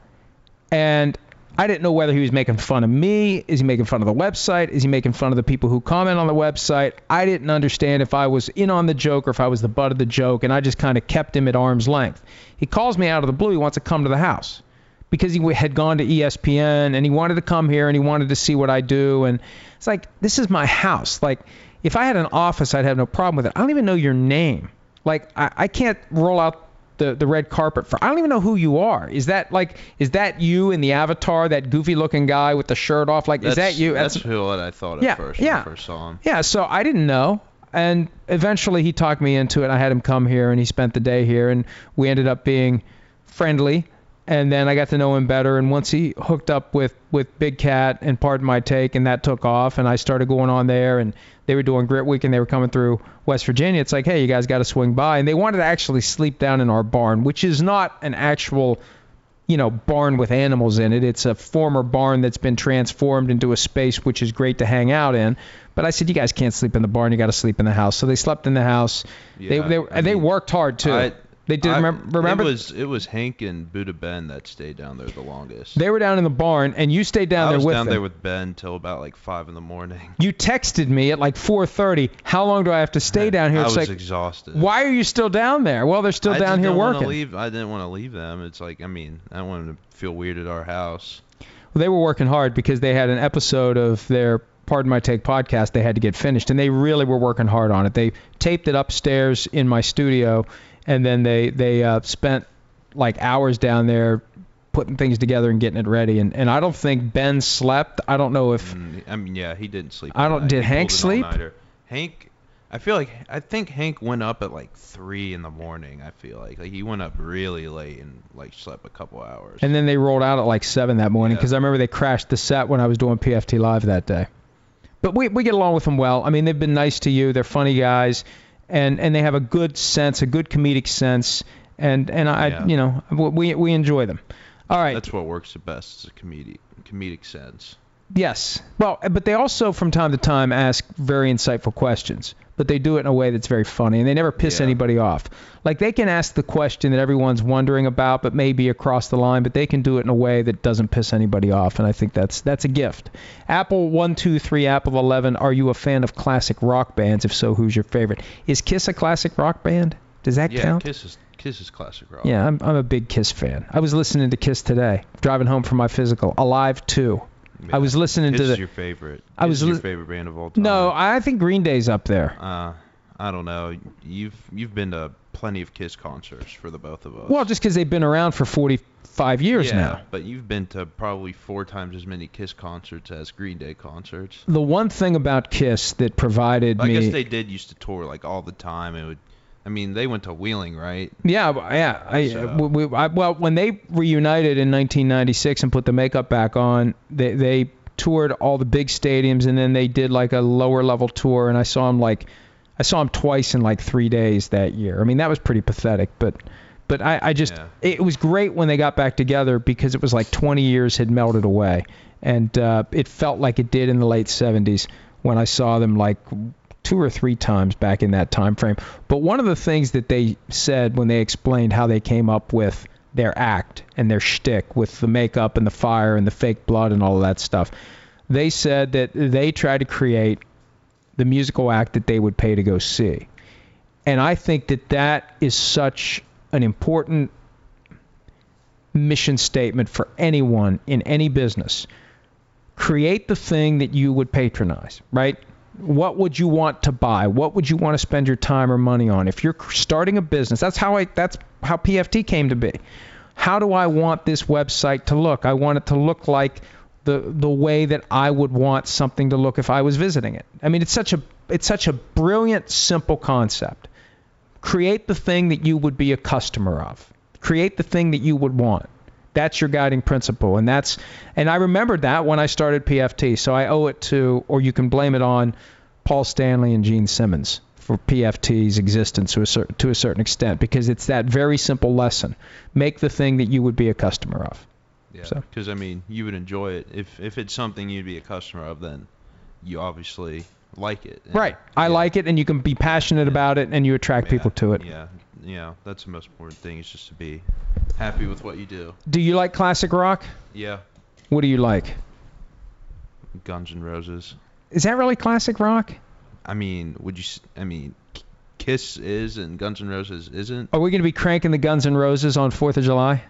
And I didn't know whether he was making fun of me. Is he making fun of the website? Is he making fun of the people who comment on the website? I didn't understand if I was in on the joke or if I was the butt of the joke, and I just kind of kept him at arm's length. He calls me out of the blue. He wants to come to the house because he had gone to ESPN and he wanted to come here and he wanted to see what I do. And it's like, this is my house. Like, if I had an office, I'd have no problem with it. I don't even know your name. Like, I, I can't roll out the, the red carpet for. I don't even know who you are. Is that like, is that you in the avatar, that goofy looking guy with the shirt off? Like, is that you? That's who what I thought at Yeah, first when yeah. I first saw him. Yeah, so I didn't know. And eventually he talked me into it. I had him come here and he spent the day here and we ended up being friendly. And then I got to know him better. And once he hooked up with, with Big Cat and Pardon My Take, and that took off, and I started going on there, and they were doing Grit Week, and they were coming through West Virginia. It's like, hey, you guys got to swing by. And they wanted to actually sleep down in our barn, which is not an actual you know, barn with animals in it. It's a former barn that's been transformed into a space which is great to hang out in. But I said, you guys can't sleep in the barn. You got to sleep in the house. So they slept in the house. they Yeah, they I and they worked hard too. I- they did. I- remember? remember It was it was Hank and Buddha Ben that stayed down there the longest. they were down in the barn, and you stayed down there with I there was with down them. there with Ben till about like five in the morning. you texted me at like 4:30. How long do I have to stay down here? I was like, exhausted. why are you still down there? Well, they're still I down here working. Leave. I didn't want to leave them. It's like I mean I don't want them to feel weird at our house. Well, they were working hard because they had an episode of their Pardon My Take podcast they had to get finished, and they really were working hard on it. They taped it upstairs in my studio, and then they they uh, spent like hours down there putting things together and getting it ready. And and I don't think Ben slept. I don't know if Mm, I mean yeah, he didn't sleep. I don't- night. did He Hank sleep? Hank, I feel like I think Hank went up at like three in the morning. I feel like like he went up really late and like slept a couple hours. and then they rolled out at like seven that morning Yeah. because I remember they crashed the set when I was doing PFT live that day. But we we get along with them well. I mean, they've been nice to you. They're funny guys, and and they have a good sense, a good comedic sense, and and I Yeah. you know we we enjoy them. All right. That's what works the best is a comedic comedic sense. Yes. Well, eh, but they also from time to time ask very insightful questions, but they do it in a way that's very funny and they never piss Yeah. anybody off. Like they can ask the question that everyone's wondering about, but maybe across the line, but they can do it in a way that doesn't piss anybody off, and I think that's that's a gift. Apple one two three Apple eleven. Are you a fan of classic rock bands? If so, who's your favorite? Is Kiss a classic rock band? Does that Yeah, count? Kiss is Kiss is classic rock. Yeah, I'm, I'm a big Kiss fan. I was listening to Kiss today, driving home from my physical. Alive 2. I was listening to the. is your favorite. I Kiss was your favorite band of all time. No, I think Green Day's up there. Uh, I don't know. You've you've been to plenty of Kiss concerts for the both of us. Well, just because they've been around for 45 years yeah, now. but you've been to probably four times as many Kiss concerts as Green Day concerts. The one thing about Kiss that provided I me. guess they did used to tour like all the time. It would I mean, they went to Wheeling, right? Yeah, yeah. I, So- we, we- I, well, when they reunited in 1996 and put the makeup back on, they they toured all the big stadiums and then they did like a lower level tour and I saw them like I saw them twice in like three days that year. I mean that was pretty pathetic, but but I, I just Yeah. it was great when they got back together because it was like 20 years had melted away and uh, it felt like it did in the late 70s when I saw them like two or three times back in that time frame. But one of the things that they said when they explained how they came up with their act and their shtick with the makeup and the fire and the fake blood and all of that stuff, they said that they tried to create the musical act that they would pay to go see. And I think that that is such an important mission statement for anyone in any business. Create the thing that you would patronize, right? What would you want to buy? What would you want to spend your time or money on? If you're starting a business, that's how I that's how PFT came to be. How do I want this website to look? I want it to look like the the way that I would want something to look if I was visiting it. I mean, it's such a it's such a brilliant simple concept. Create the thing that you would be a customer of. Create the thing that you would want. That's your guiding principle, and that's and I remembered that when I started PFT. So I owe it to, or you can blame it on, Paul Stanley and Gene Simmons for PFT's existence to a certain to a certain extent because it's that very simple lesson: make the thing that you would be a customer of. Yeah. So- Because I mean, you would enjoy it if if it's something you'd be a customer of. Then you obviously like it. And- Right. I yeah. like it, and you can be passionate about it, and you attract Yeah, people to it. Yeah. Yeah. That's the most important thing is just to be happy with what you do. Do you like classic rock? Yeah. What do you like? Guns N' Roses. Is that really classic rock? I mean, would you? I mean, Kiss is and Guns N' Roses isn't. Are we going to be cranking the Guns N' Roses on 4th of July?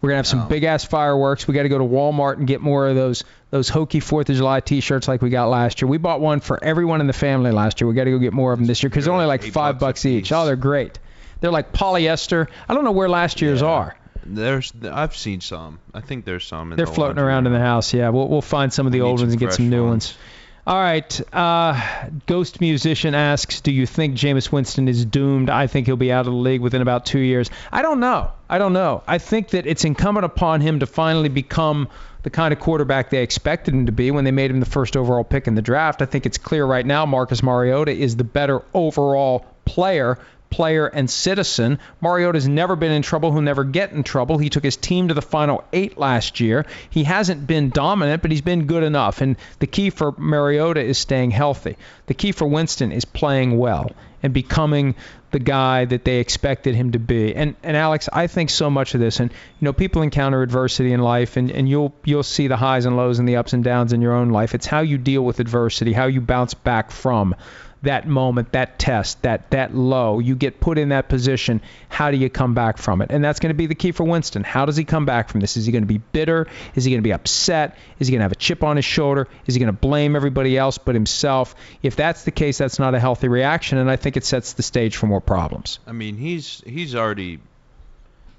We're going to have some No. big ass fireworks. We got to go to Walmart and get more of those those hokey 4th of July t-shirts like we got last year. We bought one for everyone in the family last year. We got to go get more of them this year because they're only like 5 bucks bucks each. Oh, they're great. They're like polyester. I don't know where last year's Yeah. are. There's, I've seen some. I think there's some. In the They're the floating around in the house. Yeah, we'll we'll find some of the old ones and get some new ones. ones. All right. Uh, Ghost Musician asks, do you think Jameis Winston is doomed? I think he'll be out of the league within about two years. I don't know. I don't know. I think that it's incumbent upon him to finally become the kind of quarterback they expected him to be when they made him the first overall pick in the draft. I think it's clear right now Marcus Mariota is the better overall player player and citizen. Mariota's never been in trouble. He'll never get in trouble. He took his team to the final eight last year. He hasn't been dominant, but he's been good enough. And the key for Mariota is staying healthy. The key for Winston is playing well and becoming the guy that they expected him to be. And and Alex, I think so much of this, and you know, people encounter adversity in life, and, and you'll you'll see the highs and lows and the ups and downs in your own life. It's how you deal with adversity, how you bounce back from that moment, that test, that that low. You get put in that position. How do you come back from it? And that's going to be the key for Winston. How does he come back from this? Is he going to be bitter? Is he going to be upset? Is he going to have a chip on his shoulder? Is he going to blame everybody else but himself? If that's the case, that's not a healthy reaction, and I think it sets the stage for more problems. I mean, he's he's already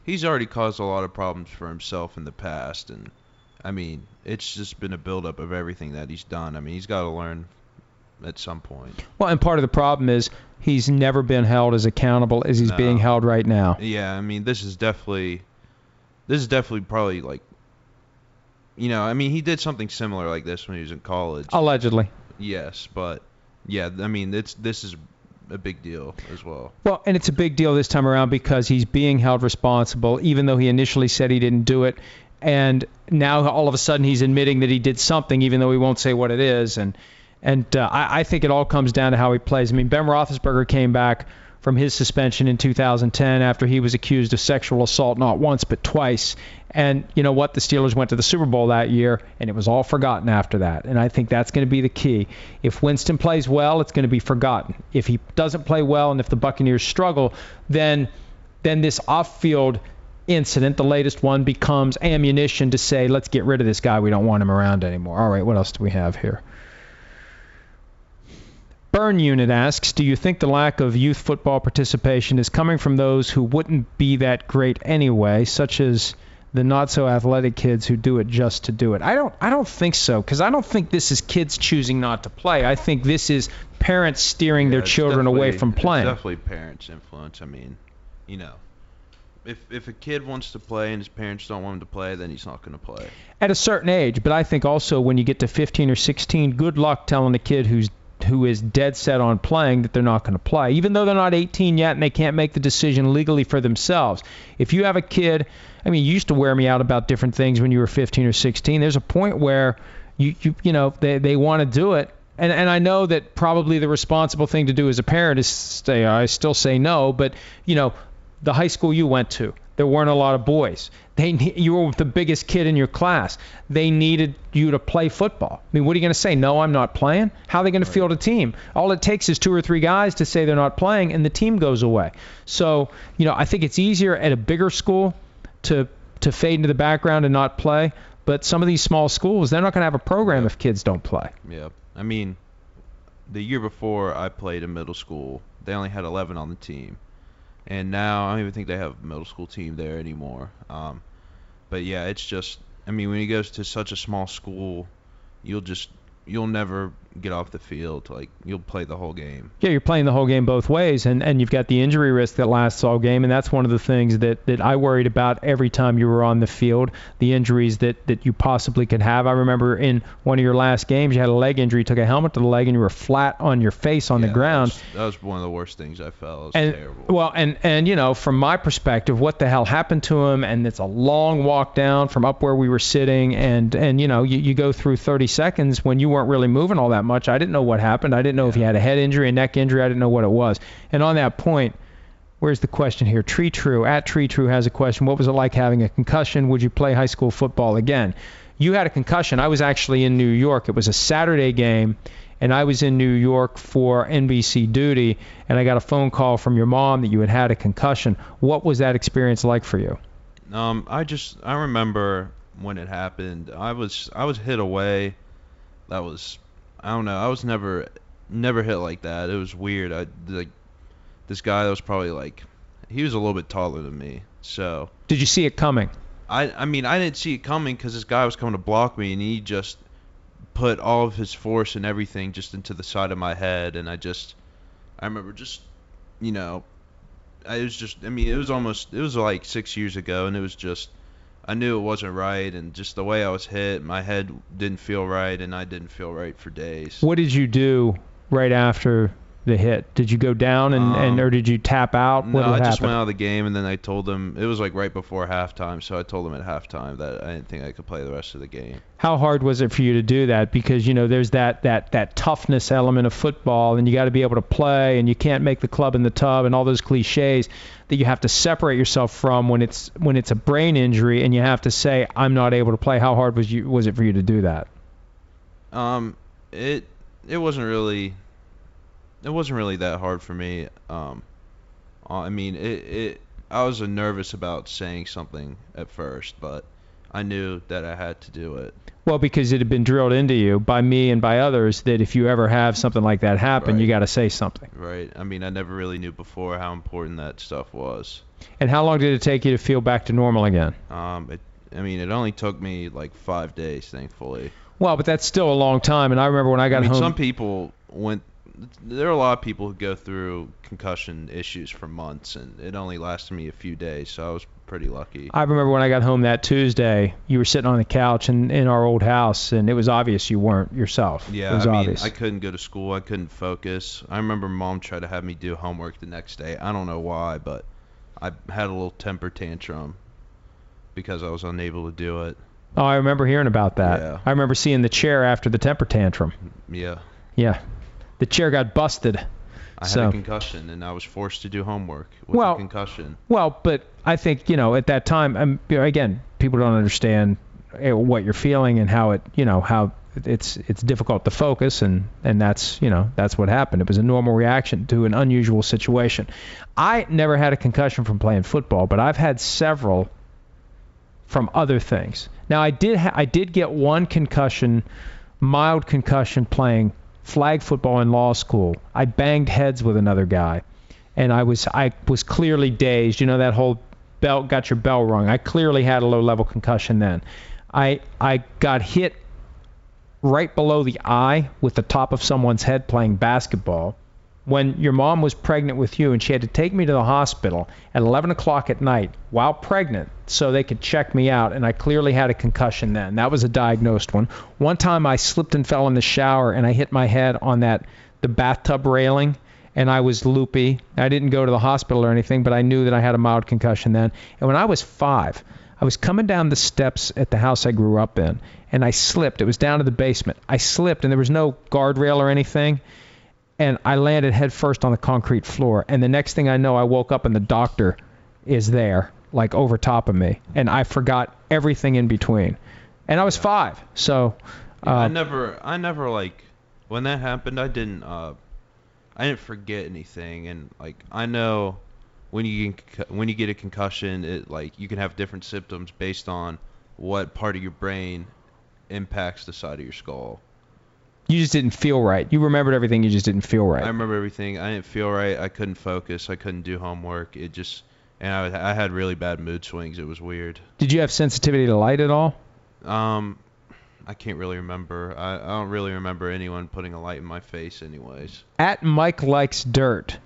he's already caused a lot of problems for himself in the past, and I mean, it's just been a buildup of everything that he's done. I mean, he's got to learn at some point. Well, and part of the problem is he's never been held as accountable as he's No. being held right now. Yeah, I mean, this is definitely this is definitely probably like you know, I mean, he did something similar like this when he was in college. Allegedly. Yes, but yeah, I mean, it's this is a big deal as well. Well, and it's a big deal this time around because he's being held responsible, even though he initially said he didn't do it. And now all of a sudden he's admitting that he did something, even though he won't say what it is. And and uh, I, I think it all comes down to how he plays. I mean, Ben Roethlisberger came back from his suspension in 2010 after he was accused of sexual assault not once but twice. And you know what? The Steelers went to the Super Bowl that year, and it was all forgotten after that. And I think that's going to be the key. If Winston plays well, it's going to be forgotten. If he doesn't play well, and if the Buccaneers struggle, then then this off-field incident, the latest one, becomes ammunition to say, let's get rid of this guy. We don't want him around anymore. All right, what else do we have here? Burn Unit asks, do you think the lack of youth football participation is coming from those who wouldn't be that great anyway, such as the not so athletic kids who do it just to do it. I don't I don't think so because I don't think this is kids choosing not to play. I think this is parents steering Yeah, their children away from playing. Definitely parents' influence. I mean, you know, if if a kid wants to play and his parents don't want him to play, then he's not going to play. At a certain age, but I think also when you get to 15 or 16, good luck telling a kid who's who is dead set on playing that they're not going to play, even though they're not 18 yet and they can't make the decision legally for themselves. If you have a kid, I mean, you used to wear me out about different things when you were 15 or 16. There's a point where you you you know they they want to do it. And, and I know that probably the responsible thing to do as a parent is say I still say no, but you know, the high school you went to, there weren't a lot of boys. They ne- you were the biggest kid in your class. They needed you to play football. I mean, what are you going to say? No, I'm not playing. How are they going to field a team? All it takes is two or three guys to say they're not playing, and the team goes away. So, you know, I think it's easier at a bigger school to to fade into the background and not play. But some of these small schools, they're not going to have a program if kids don't play. Yeah. I mean, the year before I played in middle school, they only had 11 on the team. And now I don't even think they have a middle school team there anymore. Um, but yeah, it's just I mean, when you go to such a small school, you'll just you'll never get off the field. Like you'll play the whole game. Yeah, you're playing the whole game both ways, and, and you've got the injury risk that lasts all game, and that's one of the things that, that I worried about every time you were on the field, the injuries that, that you possibly could have. I remember in one of your last games, you had a leg injury, took a helmet to the leg, and you were flat on your face on Yeah, the ground. That was, that was one of the worst things I felt. It was and terrible. well, and and you know, from my perspective, what the hell happened to him? And it's a long walk down from up where we were sitting, and and you know, you, you go through 30 seconds when you weren't really moving all that much. I didn't know what happened. I didn't know if he had a head injury, a neck injury. I didn't know what it was. And on that point, where's the question here? Tree True at Tree True has a question. What was it like having a concussion? Would you play high school football again? You had a concussion. I was actually in New York. It was a Saturday game, and I was in New York for NBC duty, and I got a phone call from your mom that you had had a concussion. What was that experience like for you? Um, I just I remember when it happened. I was I was hit away. That was I don't know. I was never never hit like that. It was weird. I like this guy that was probably like he was a little bit taller than me. So Did you see it coming? I I mean I didn't see it coming because this guy was coming to block me and he just put all of his force and everything just into the side of my head and I just I remember just you know I was just I mean it was almost it was like 6 years ago and it was just I knew it wasn't right and just the way I was hit my head didn't feel right and I didn't feel right for days. What did you do right after the hit? Did you go down and, and Um, or did you tap out? What No, I just went out of the game and then I told them it was like right before halftime, so I told them at halftime that I didn't think I could play the rest of the game. How hard was it for you to do that? Because you know there's that that that toughness element of football, and you got to be able to play, and you can't make the club in the tub, and all those cliches that you have to separate yourself from when it's when it's a brain injury, and you have to say I'm not able to play. How hard was you was it for you to do that? Um, it it wasn't really it wasn't really that hard for me. Um, uh, I mean, it it I was nervous about saying something at first, but I knew that I had to do it. Well, because it had been drilled into you by me and by others that if you ever have something like that happen, Right. you got to say something. Right? I mean, I never really knew before how important that stuff was. And how long did it take you to feel back to normal again? Um, it I mean, it only took me like five days, thankfully. Well, but that's still a long time. And I remember when I got I mean, home. some people went. There are a lot of people who go through concussion issues for months, and it only lasted me a few days, so I was pretty lucky. I remember when I got home that Tuesday, you were sitting on the couch in, in our old house, and it was obvious you weren't yourself. Yeah, it was I mean, obvious. I couldn't go to school. I couldn't focus. I remember mom tried to have me do homework the next day. I don't know why, but I had a little temper tantrum because I was unable to do it. oh, I remember hearing about that. Yeah. I remember seeing the chair after the temper tantrum. Yeah, Yeah, the chair got busted. I had a concussion, and I was forced to do homework with Well- a concussion. Well, but I think you know at that time, um, again, people don't understand eh, what you're feeling and how it, you know, how it's it's difficult to focus, and and that's you know that's what happened. It was a normal reaction to an unusual situation. I never had a concussion from playing football, but I've had several from other things. Now I did ha- I did get one concussion, mild concussion playing flag football in law school. I banged heads with another guy, and I was I was clearly dazed. You know that whole bell got your bell rung. I clearly had a low level concussion then. I I got hit right below the eye with the top of someone's head playing basketball when your mom was pregnant with you and she had to take me to the hospital at 11 o'clock at night while pregnant so they could check me out and i clearly had a concussion then. That was a diagnosed one. One time i slipped and fell in the shower and i hit my head on that the bathtub railing and i was loopy. I didn't go to the hospital or anything but i knew that i had a mild concussion then. And when i was five I was coming down the steps at the house I grew up in, and I slipped. It was down to the basement. I slipped, and there was no guardrail or anything, and I landed head first on the concrete floor. And the next thing I know, I woke up, and the doctor is there, like over top of me, and I forgot everything in between. And I was five, so. Yeah, I Uh, never, I never like when that happened. I didn't, uh, I didn't forget anything, and like I know when you when you get a concussion, it like you can have different symptoms based on what part of your brain impacts the side of your skull. You just didn't feel right. You remembered everything. You just didn't feel right. I remember everything. I didn't feel right. I couldn't focus. I couldn't do homework. It just, and I, I had really bad mood swings. It was weird. Did you have sensitivity to light at all? Um, I can't really remember. I, I don't really remember anyone putting a light in my face, anyways. At Mike likes dirt.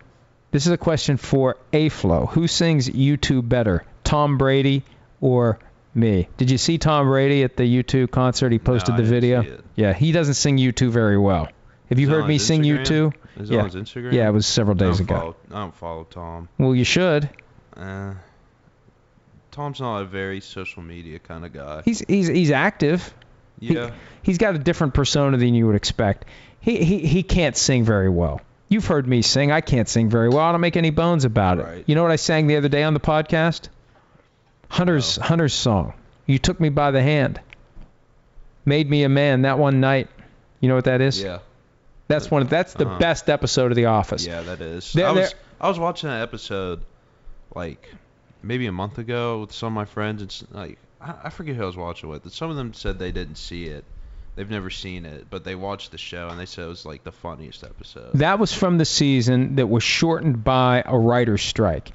This is a question for A-Flow. Who sings U2 better, Tom Brady or me? Did you see Tom Brady at the U2 concert? He posted I the video. Yeah, he doesn't sing U2 very well. Have you heard me sing Instagram? U2? Is Yeah. on his Instagram? Yeah, it was several days don't ago. Follow, I don't follow Tom. Well, you should. Uh, Tom's not a very social media kind of guy. He's he's he's active. He- Yeah. he's got a different persona than you would expect. He he he can't sing very well. You've heard me sing. I can't sing very well. I don't make any bones about it. Right. You know what I sang the other day on the podcast? Hunter's No. Hunter's song. You took me by the hand. Made me a man that one night. You know what that is? Yeah. That's one. That's the Uh-huh. best episode of The Office. Yeah, that is. There- I was I was watching that episode like maybe a month ago with some of my friends and like I, I forget who I was watching with. But some of them said they didn't see it. They've never seen it, but they watched the show and they said it was like the funniest episode. That was from the season that was shortened by a writer's strike.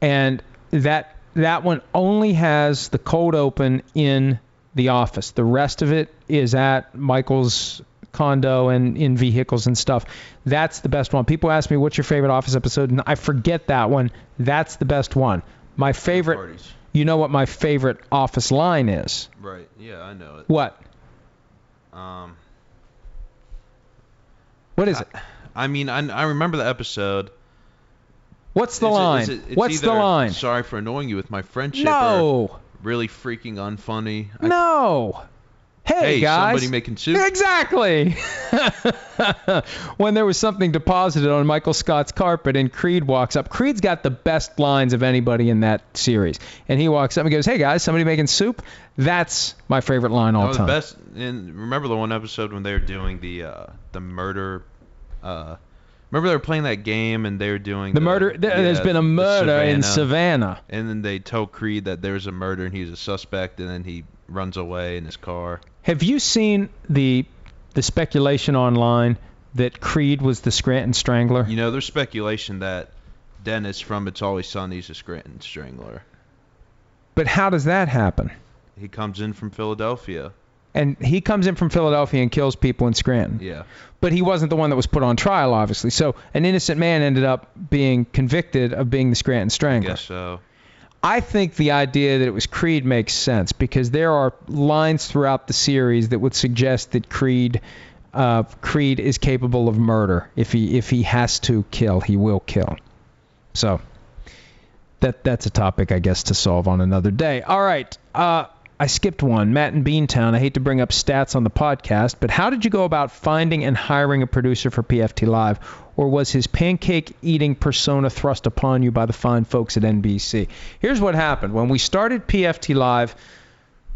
And that that one only has the cold open in the office. The rest of it is at Michael's condo and in vehicles and stuff. That's the best one. People ask me what's your favorite office episode and I forget that one. That's the best one. My favorite Parties. you know what my favorite office line is? Right. Yeah, I know it. What? Um, What is it? I mean, I, I remember the episode. What's the line? it- it's What's the line? Sorry for annoying you with my friendship. No. really freaking unfunny. I- No. Hey, Hey, guys. somebody making soup. Exactly. *laughs* when there was something deposited on Michael Scott's carpet and Creed walks up. Creed's got the best lines of anybody in that series. And he walks up and goes, "Hey guys, somebody making soup?" That's my favorite line all No, the time. best. And remember the one episode when they were doing the uh, the murder. Uh, remember they were playing that game and they were doing The murder. Th- there's yeah, been a the murder in Savannah. Savannah. And then they tell Creed that there was a murder and he's a suspect, and then he runs away in his car. Have you seen the the speculation online that Creed was the Scranton Strangler? You know, there's speculation that Dennis from It's Always Sunny's a Scranton Strangler. But how does that happen? He comes in from Philadelphia. And he comes in from Philadelphia and kills people in Scranton. Yeah. but he wasn't the one that was put on trial, obviously. So an innocent man ended up being convicted of being the Scranton Strangler. Guess so. I think the idea that it was Creed makes sense because there are lines throughout the series that would suggest that Creed, uh, Creed is capable of murder. If he if he has to kill, he will kill. So that that's a topic I guess to solve on another day. All right. Uh, I skipped one. Matt in Beantown. I hate to bring up stats on the podcast, but how did you go about finding and hiring a producer for PFT Live? Or was his pancake eating persona thrust upon you by the fine folks at NBC? Here's what happened. When we started PFT Live,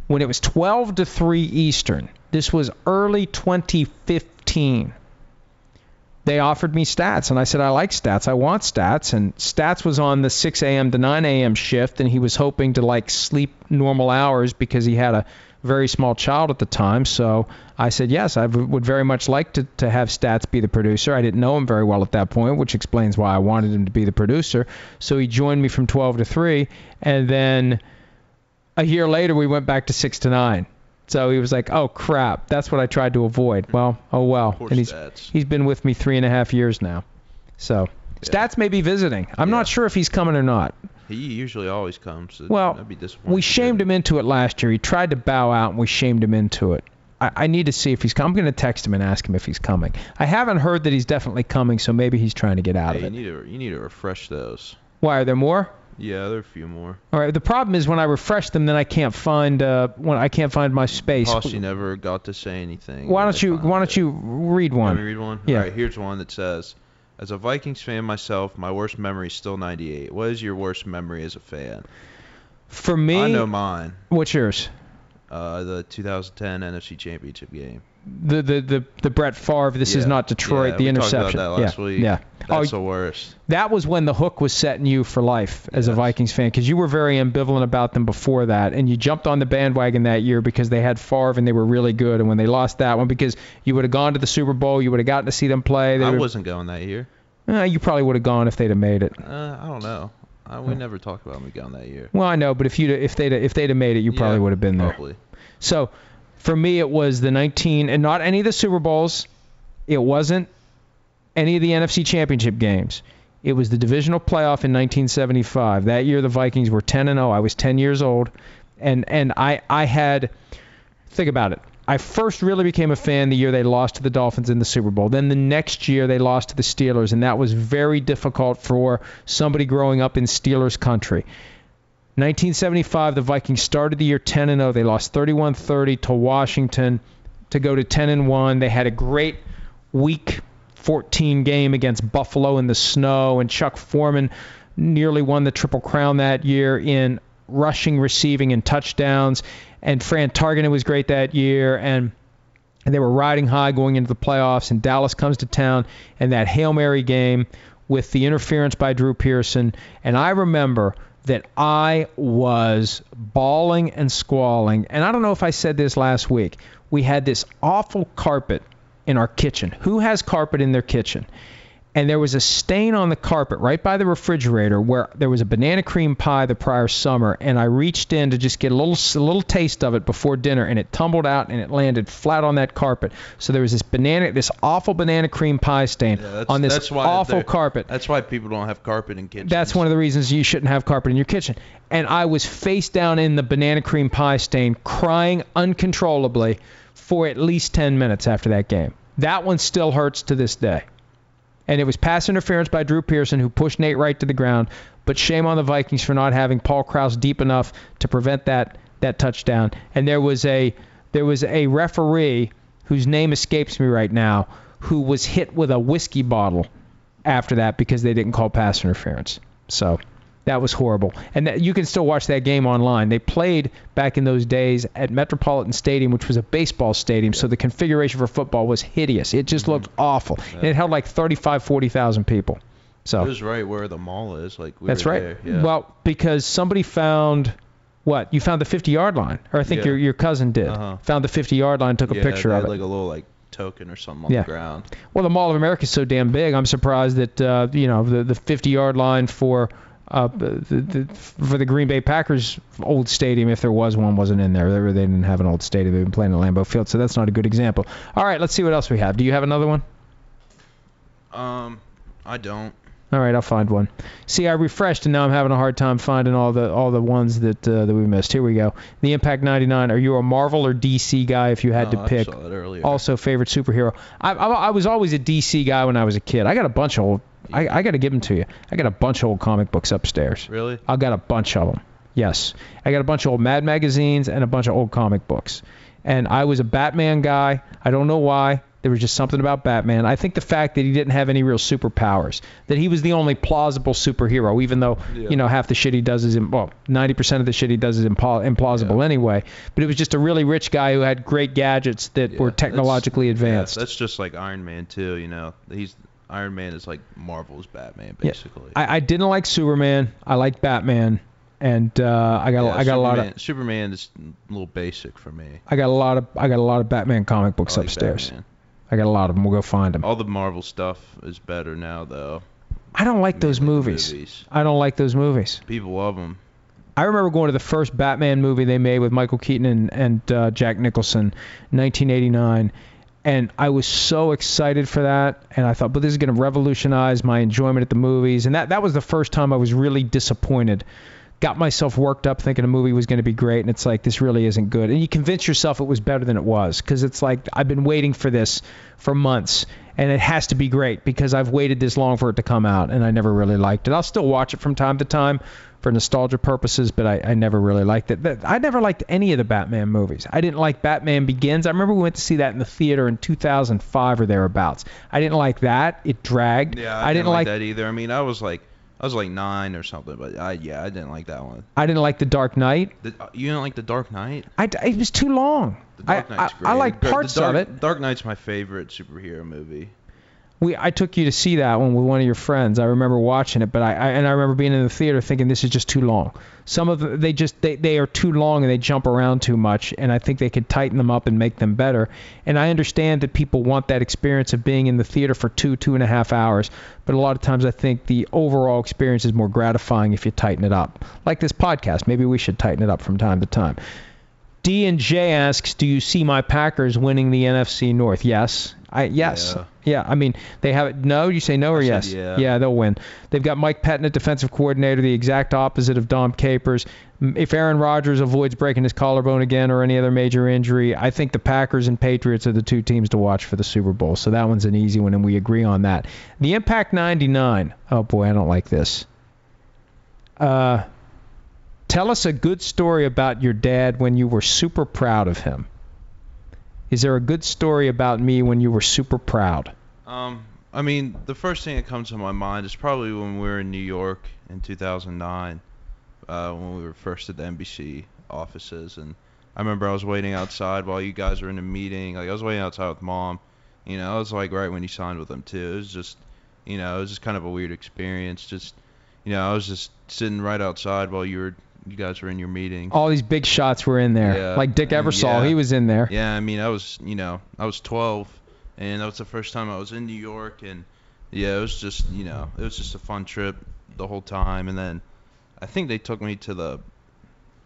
when it was 12 to 3 Eastern, this was early 2015. They offered me stats, and I said I like stats. I want stats, and stats was on the 6 a.m. to 9 a.m. shift, and he was hoping to like sleep normal hours because he had a very small child at the time. So I said yes, I would very much like to, to have Stats be the producer. I didn't know him very well at that point, which explains why I wanted him to be the producer. So he joined me from 12 to 3, and then a year later we went back to 6 to 9. So he was like, "Oh crap, that's what I tried to avoid." Well, oh well. Poor and he's stats. he's been with me three and a half years now. So Stats may be visiting. I'm Yeah. not sure if he's coming or not. He usually always comes. So Well, that'd be disappointing. We shamed him into it last year. He tried to bow out, and we shamed him into it. I, I need to see if he's coming. I'm going to text him and ask him if he's coming. I haven't heard that he's definitely coming, so maybe he's trying to get out Hey, you of it. need to you need to refresh those. Why are there more? Yeah, there are a few more. All right. The problem is when I refresh them, then I can't find uh when I can't find my space. Posse never got to say anything. Why don't you Why don't you read one? Let me read one. Yeah. All right, here's one that says, "As a Vikings fan myself, my worst memory is still '98. What is your worst memory as a fan?" For me, I know mine. what's yours? Uh, the 2010 NFC Championship game. The the the the Brett Favre. This is not Detroit. Yeah, the we talked about interception. that last yeah. week. Yeah. Oh, That's the worst. that was when the hook was setting you for life as a Vikings fan because you were very ambivalent about them before that, and you jumped on the bandwagon that year because they had Favre and they were really good, and when they lost that one, because you would have gone to the Super Bowl, you would have gotten to see them play. I wasn't going that year. Uh, you probably would have gone if they'd have made it. Uh, I don't know. I, we never talked about me going that year. Well, I know, but if you if they'd if they'd have made it, you probably Yeah, would have been there. Probably. So for me, it was the 19, and not any of the Super Bowls. It wasn't any of the NFC Championship games. It was the divisional playoff in 1975. That year, the Vikings were 10 and 0. I was 10 years old, and and I I had think about it. I first really became a fan the year they lost to the Dolphins in the Super Bowl. Then the next year they lost to the Steelers, and that was very difficult for somebody growing up in Steelers country. 1975, the Vikings started the year 10 and 0. They lost 31-30 to Washington to go to 10 and 1. They had a great week 14 game against Buffalo in the snow, and Chuck Foreman nearly won the Triple Crown that year in rushing, receiving, and touchdowns. And Fran Tarkenton was great that year, and and they were riding high going into the playoffs. And Dallas comes to town, and that hail mary game with the interference by Drew Pearson. And I remember that I was bawling and squalling. And I don't know if I said this last week. We had this awful carpet in our kitchen. Who has carpet in their kitchen? And there was a stain on the carpet right by the refrigerator where there was a banana cream pie the prior summer, and I reached in to just get a little a little taste of it before dinner, and it tumbled out and it landed flat on that carpet. So there was this banana, this awful banana cream pie stain Yeah, on this awful carpet. That's why people don't have carpet in kitchens. That's one of the reasons you shouldn't have carpet in your kitchen. And I was face down in the banana cream pie stain, crying uncontrollably for at least 10 minutes after that game. That one still hurts to this day. And it was pass interference by Drew Pearson who pushed Nate Wright to the ground. But shame on the Vikings for not having Paul Krause deep enough to prevent that that touchdown. And there was a there was a referee whose name escapes me right now who was hit with a whiskey bottle after that because they didn't call pass interference. So that was horrible. And that, you can still watch that game online. They played back in those days at Metropolitan Stadium, which was a baseball stadium, so the configuration for football was hideous. It just looked awful. And it held like 35, 40,000 people. So It was right where the mall is. Like we that's were right. There. Yeah. Well, because somebody found what? You found the 50 yard line, or I think Yeah. your your cousin did. Uh-huh. Found the 50 yard line, took yeah, a picture they of it. like a little like token or something on Yeah. the ground. Well, the Mall of America is so damn big. I'm surprised that uh, you know the the 50 yard line for uh, the, the, for the Green Bay Packers old stadium, if there was one, wasn't in there. They, were- they didn't have an old stadium. They've been playing at Lambeau Field, so that's not a good example. All right, let's see what else we have. Do you have another one? Um, I don't. All right, I'll find one. See, I refreshed, and now I'm having a hard time finding all the all the ones that uh, that we missed. Here we go. The Impact 99. Are you a Marvel or DC guy? If you had Oh, to pick. saw that earlier. Also, favorite superhero. I, I, I was always a DC guy when I was a kid. I got a bunch of old. I, I got to give them to you. I got a bunch of old comic books upstairs. Really? I got a bunch of them. Yes, I got a bunch of old Mad magazines and a bunch of old comic books. And I was a Batman guy. I don't know why. There was just something about Batman. I think the fact that he didn't have any real superpowers, that he was the only plausible superhero, even though Yeah. you know half the shit he does is im- well, 90% of the shit he does is implausible anyway. But it was just a really rich guy who had great gadgets that Yeah, were that's- technologically Yeah, advanced. that's just like Iron Man too. You know, he's Iron Man is like Marvel's Batman, Yeah. basically. I, I didn't like Superman. I like Batman, and uh, I got Yeah, I got a lot of Superman is a little basic for me. I got a lot of I got a lot of Batman comic books I like upstairs. Batman. I got a lot of them. We'll go find them. All the Marvel stuff is better now, though. I don't like those Mainly movies. movies. I don't like those movies. People love them. I remember going to the first Batman movie they made with Michael Keaton and, and uh, Jack Nicholson, 1989, and I was so excited for that. And I thought, but this is going to revolutionize my enjoyment at the movies. And that that was the first time I was really disappointed. Got myself worked up thinking a movie was going to be great, and it's like this really isn't good. And you convince yourself it was better than it was because it's like I've been waiting for this for months, and it has to be great because I've waited this long for it to come out, and I never really liked it. I'll still watch it from time to time for nostalgia purposes, but I, I never really liked it. But I never liked any of the Batman movies. I didn't like Batman Begins. I remember we went to see that in the theater in 2005 or thereabouts. I didn't like that. It dragged. Yeah, I, didn't like. that either. I mean, I was like, I was like nine or something, but I yeah, I didn't like that one. I didn't like The Dark Knight. The, uh, you didn't like the Dark Knight? I, it was too long. The Dark I, Knight's I, great. I like The parts Dark, of it. Dark Knight's my favorite superhero movie. We I took you to see that one with one of your friends. I remember watching it, but I, I and I remember being in the theater thinking this is just too long. Some of the, they just they, they are too long and they jump around too much, and I think they could tighten them up and make them better. And I understand that people want that experience of being in the theater for two two and a half hours, but a lot of times I think the overall experience is more gratifying if you tighten it up. Like this podcast, maybe we should tighten it up from time to time. D and J asks, "Do you see my Packers winning the NFC North?" Yes. I yes. Yeah. Yeah, I mean, they have it. No, you say no or I yes? yeah. yeah, they'll win. They've got Mike Pettine at defensive coordinator, the exact opposite of Dom Capers. If Aaron Rodgers avoids breaking his collarbone again or any other major injury, I think the Packers and Patriots are the two teams to watch for the Super Bowl. So that one's an easy one, and we agree on that. The Impact 99. Oh boy, I don't like this. Uh, tell us a good story about your dad when you were super proud of him. Is there a good story about me when you were super proud? Um, I mean, the first thing that comes to my mind is probably when we were in New York in 2009, uh, when we were first at the NBC offices, and I remember I was waiting outside while you guys were in a meeting. Like I was waiting outside with mom. You know, it was like right when you signed with them too. It was just, you know, it was just kind of a weird experience. Just, you know, I was just sitting right outside while you were, you guys were in your meeting. all these big shots were in there. Yeah, like Dick and Ebersol, yeah. he was in there. Yeah, I mean, I was, you know, I was 12, and that was the first time I was in New York, and yeah, it was just, you know, it was just a fun trip the whole time, and then I think they took me to the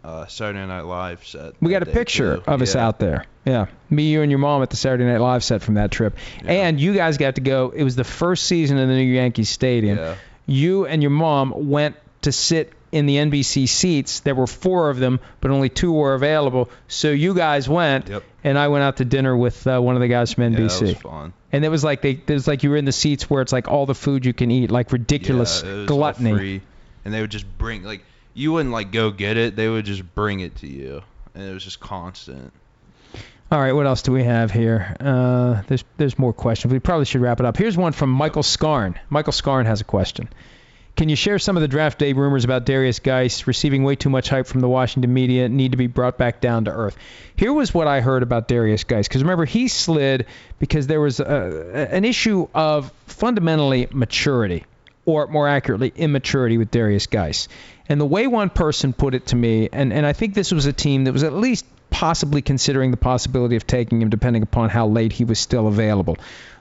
uh, Saturday Night Live set. We got a picture too. of us out there. Yeah, me, you, and your mom at the Saturday Night Live set from that trip. Yeah. And you guys got to go. It was the first season in the new Yankee Stadium. Yeah. You and your mom went to sit in the NBC seats. There were four of them, but only two were available. So you guys went, Yep. and I went out to dinner with uh, one of the guys from NBC. Yeah, that was fun. and it was like they, it was like you were in the seats where it's like all the food you can eat, like ridiculous yeah, it was all gluttony. Free, and they would just bring like you wouldn't like go get it; they would just bring it to you, and it was just constant. All right, what else do we have here? Uh, there's there's more questions. We probably should wrap it up. Here's one from Michael Scarn. Michael Scarn has a question. Can you share some of the draft day rumors about Derrius Guice receiving way too much hype from the Washington media need to be brought back down to earth? Here was what I heard about Derrius Guice. Because remember, he slid because there was uh, a, an issue of fundamentally maturity, or more accurately, immaturity with Derrius Guice. And the way one person put it to me, and, and I think this was a team that was at least possibly considering the possibility of taking him depending upon how late he was still available.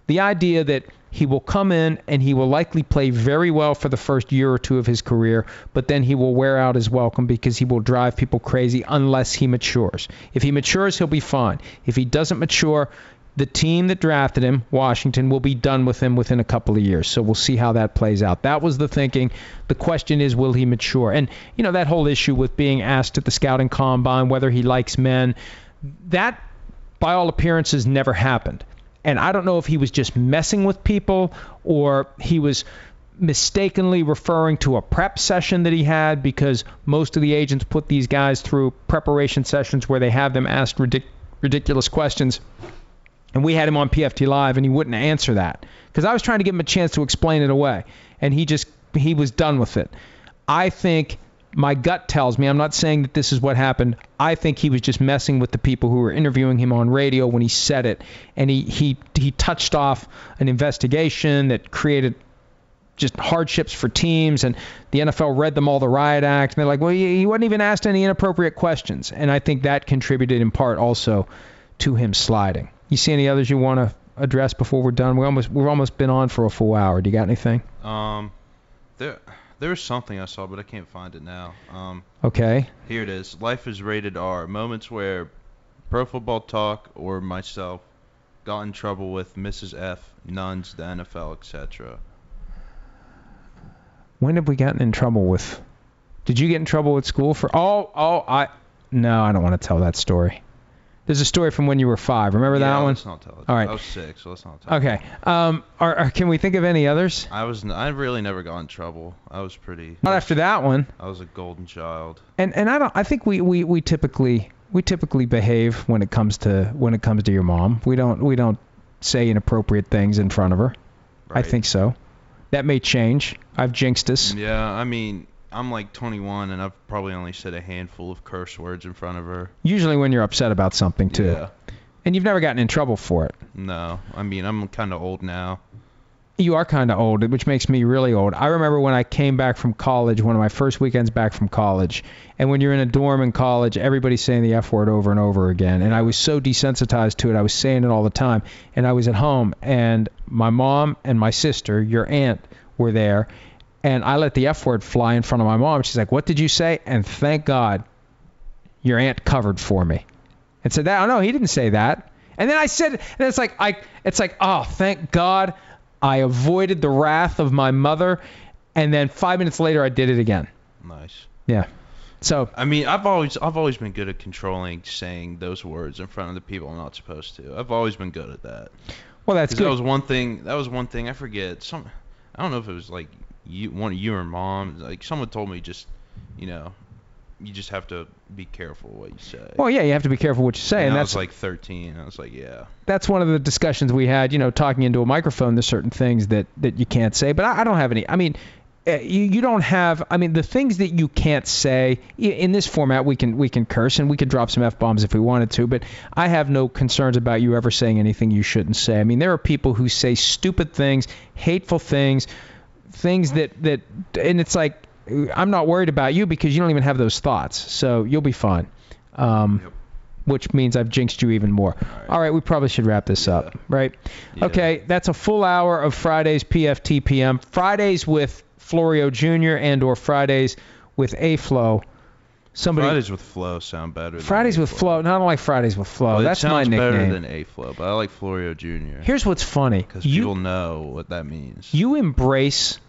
The idea that he will come in and he will likely play very well for the first year or two of his career, but then he will wear out his welcome because he will drive people crazy unless he matures. If he matures, he'll be fine. If he doesn't mature, the team that drafted him, Washington, will be done with him within a couple of years. So we'll see how that plays out. That was the thinking. The question is, will he mature? And, you know, that whole issue with being asked at the scouting combine whether he likes men, that, by all appearances, never happened. And I don't know if he was just messing with people or he was mistakenly referring to a prep session that he had because most of the agents put these guys through preparation sessions where they have them asked ridic- ridiculous questions. And we had him on PFT Live and he wouldn't answer that because I was trying to give him a chance to explain it away. And he just, he was done with it. I think my gut tells me, I'm not saying that this is what happened. I think he was just messing with the people who were interviewing him on radio when he said it, and he he he touched off an investigation that created just hardships for teams, and the NFL read them all the riot act, and they're like, well, he, wasn't even asked any inappropriate questions, and I think that contributed in part also to him sliding. You see any others you want to address before we're done? We almost we've almost been on for a full hour. Do you got anything? Um, there there was something I saw, but I can't find it now. Um, Okay. here it is. Life is rated R. Moments where Pro Football Talk or myself got in trouble with Mrs. F, nuns, the NFL, etc. When have we gotten in trouble with? Did you get in trouble with school for? Oh, oh, I. No, I don't want to tell that story. There's a story from when you were five. Remember yeah, that one? Let's not tell it. All right. I was six, so let's not tell. it. Okay. Um, are, are, can we think of any others? I was. n- I really never got in trouble. I was pretty. Not after that one. I was a golden child. And and I don't. I think we, we, we typically we typically behave when it comes to when it comes to your mom. We don't we don't say inappropriate things in front of her. I think so. That may change. I've jinxed us. Yeah, I mean, I'm like 21, and I've probably only said a handful of curse words in front of her. Usually when you're upset about something too. Yeah. And you've never gotten in trouble for it. No, I mean, I'm kind of old now. You are kind of old, which makes me really old. I remember when I came back from college, one of my first weekends back from college, and when you're in a dorm in college, everybody's saying the F word over and over again. And I was so desensitized to it, I was saying it all the time. And I was at home, and my mom and my sister, your aunt, were there, and I let the F word fly in front of my mom. She's like, What did you say? And thank God your aunt covered for me and said that. Oh no, he didn't say that. And then I said, and it's like I, it's like, oh, thank God, I avoided the wrath of my mother. And then five minutes later, I did it again. Nice. Yeah. So I mean, I've always I've always been good at controlling saying those words in front of the people I'm not supposed to. I've always been good at that. well, that's good. that was one thing. That was one thing I forget. Some I don't know if it was like you one you or mom. Like someone told me just you know you just have to be careful what you say. well, yeah, you have to be careful what you say, and and I that's was like 13. I was like, yeah. that's one of the discussions we had. You know, talking into a microphone, there's certain things that that you can't say. But I, I don't have any. I mean, uh, you you don't have. I mean, the things that you can't say in this format, we can we can curse and we can drop some f bombs if we wanted to. But I have no concerns about you ever saying anything you shouldn't say. I mean, there are people who say stupid things, hateful things, things that that, and it's like I'm not worried about you because you don't even have those thoughts. So you'll be fine. Um, Yep. Which means I've jinxed you even more. right. All right, we probably should wrap this up, right? Yeah. Okay, that's a full hour of Fridays PFTPM. Fridays with Florio Jr. and or Fridays with A Flow. Somebody Fridays with flow sound better. Than Fridays with Flow. No, I don't like Fridays with Flow. Well, that's my nickname. better than A Flow, but I like Florio Jr. Here's what's funny. because people know what that means. you embrace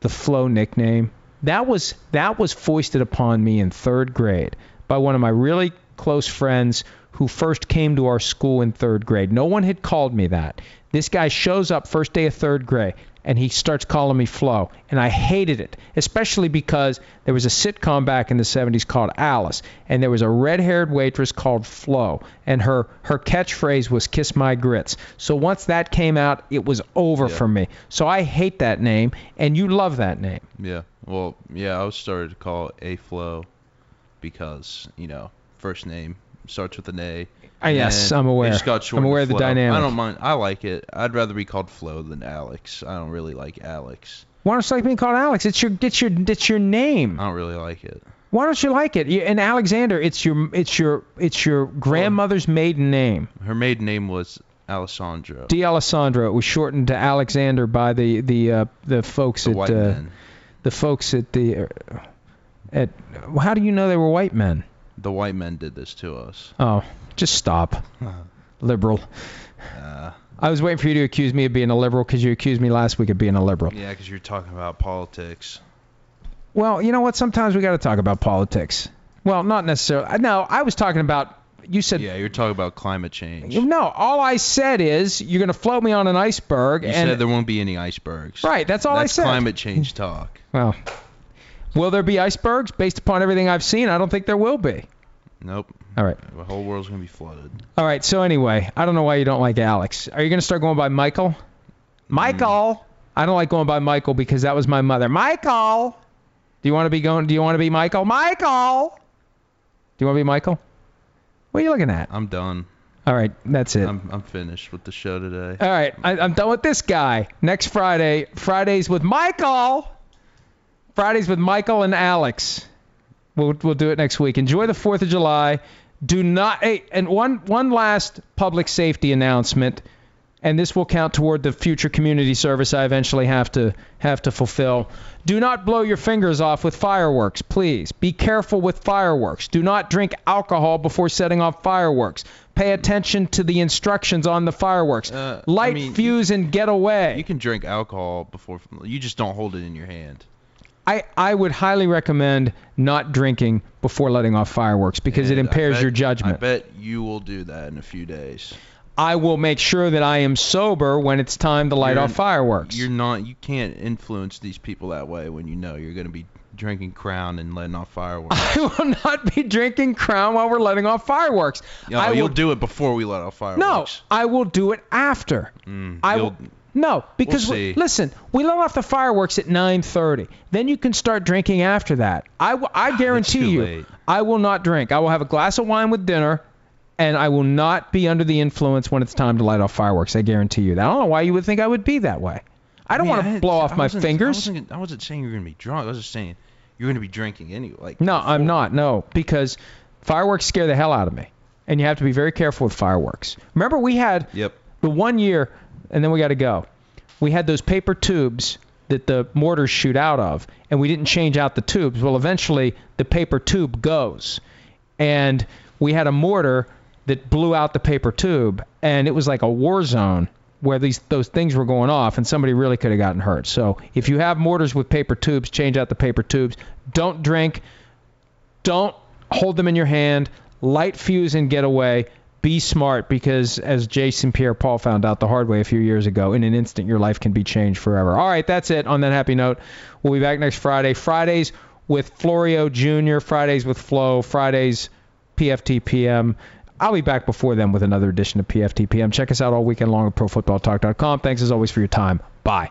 the Flow nickname. That was that was foisted upon me in third grade by one of my really close friends who first came to our school in third grade. No one had called me that. This guy shows up first day of third grade and he starts calling me Flo, and I hated it, especially because there was a sitcom back in the 70s called Alice, and there was a red-haired waitress called Flo, and her her catchphrase was "Kiss my grits." So once that came out, it was over Yeah. for me. So I hate that name, and you love that name. Yeah. Well, yeah, I was started to call A Flo because you know first name starts with an A. Ah, yes, and I'm it aware. just got I'm aware of the Flo. dynamic. I don't mind. I like it. I'd rather be called Flo than Alex. I don't really like Alex. Why don't you like being called Alex? It's your it's your it's your name. I don't really like it. Why don't you like it? And Alexander, it's your it's your it's your grandmother's maiden name. Her maiden name was Alessandro. D'Alessandro. It was shortened to Alexander by the the uh, the folks the at uh, the folks at the uh, at. How do you know they were white men? The white men did this to us. Oh, just stop, liberal. Uh, I was waiting for you to accuse me of being a liberal because you accused me last week of being a liberal. yeah, because you're talking about politics. Well, you know what? Sometimes we got to talk about politics. Well, not necessarily. No, I was talking about. You said. Yeah, you're talking about climate change. No, all I said is you're going to float me on an iceberg, You and said there won't be any icebergs. right. That's all That's I said. climate change talk. Well, will there be icebergs? Based upon everything I've seen, I don't think there will be. Nope. All right. The whole world's gonna be flooded. All right. So anyway, I don't know why you don't like Alex. Are you going to start going by Michael? Michael. Hmm. I don't like going by Michael because that was my mother. Michael. Do you want to be going? Do you want to be Michael? Michael. Do you want to be Michael? What are you looking at? I'm done. All right, that's it. I'm I'm finished with the show today. All right, I, I'm done with this guy. Next Friday, Fridays with Michael. Fridays with Michael and Alex. We'll we'll do it next week. Enjoy the Fourth of July. Do not. Hey, and one one last public safety announcement, and this will count toward the future community service I eventually have to have to fulfill. Do not blow your fingers off with fireworks, please. Be careful with fireworks. Do not drink alcohol before setting off fireworks. Pay attention to the instructions on the fireworks. Uh, I Light mean, fuse and get away. You can drink alcohol before. You just don't hold it in your hand. I, I would highly recommend not drinking before letting off fireworks because it And I impairs bet- your judgment. I bet you will do that in a few days. I will make sure that I am sober when it's time to light You're- off fireworks. You're not. You can't influence these people that way when you know you're going to be drinking Crown and letting off fireworks. *laughs* I will not be drinking Crown while we're letting off fireworks. I you'll will, do it before we let off fireworks. no. I will do it after. Mm, I will. No, because We'll we- listen, we let off the fireworks at 9:30. Then you can start drinking after that. I, w- I ah, guarantee you, late. I will not drink. I will have a glass of wine with dinner, and I will not be under the influence when it's time to light off fireworks. I guarantee you that. I don't know why you would think I would be that way. I don't mean, want to I- blow I off my fingers. I wasn't, I wasn't saying you're going to be drunk. I was just saying you're going to be drinking anyway. Like No, I'm not. No, because fireworks scare the hell out of me, and you have to be very careful with fireworks. Remember, we had Yep. the one year, and then we got to go. We had those paper tubes that the mortars shoot out of, and we didn't change out the tubes. Well, eventually the paper tube goes, and we had a mortar that blew out the paper tube, and it was like a war zone where these those things were going off, and somebody really could have gotten hurt. So if you have mortars with paper tubes, change out the paper tubes. Don't drink. Don't hold them in your hand. Light fuse and get away. Be smart because, as Jason Pierre Paul found out the hard way a few years ago, in an instant your life can be changed forever. All right, that's it. On that happy note, we'll be back next Friday. Fridays with Florio Jr., Fridays with Flo, Fridays PFT PM. I'll be back before then with another edition of PFT PM. Check us out all weekend long at ProFootballTalk.com. Thanks as always for your time. Bye.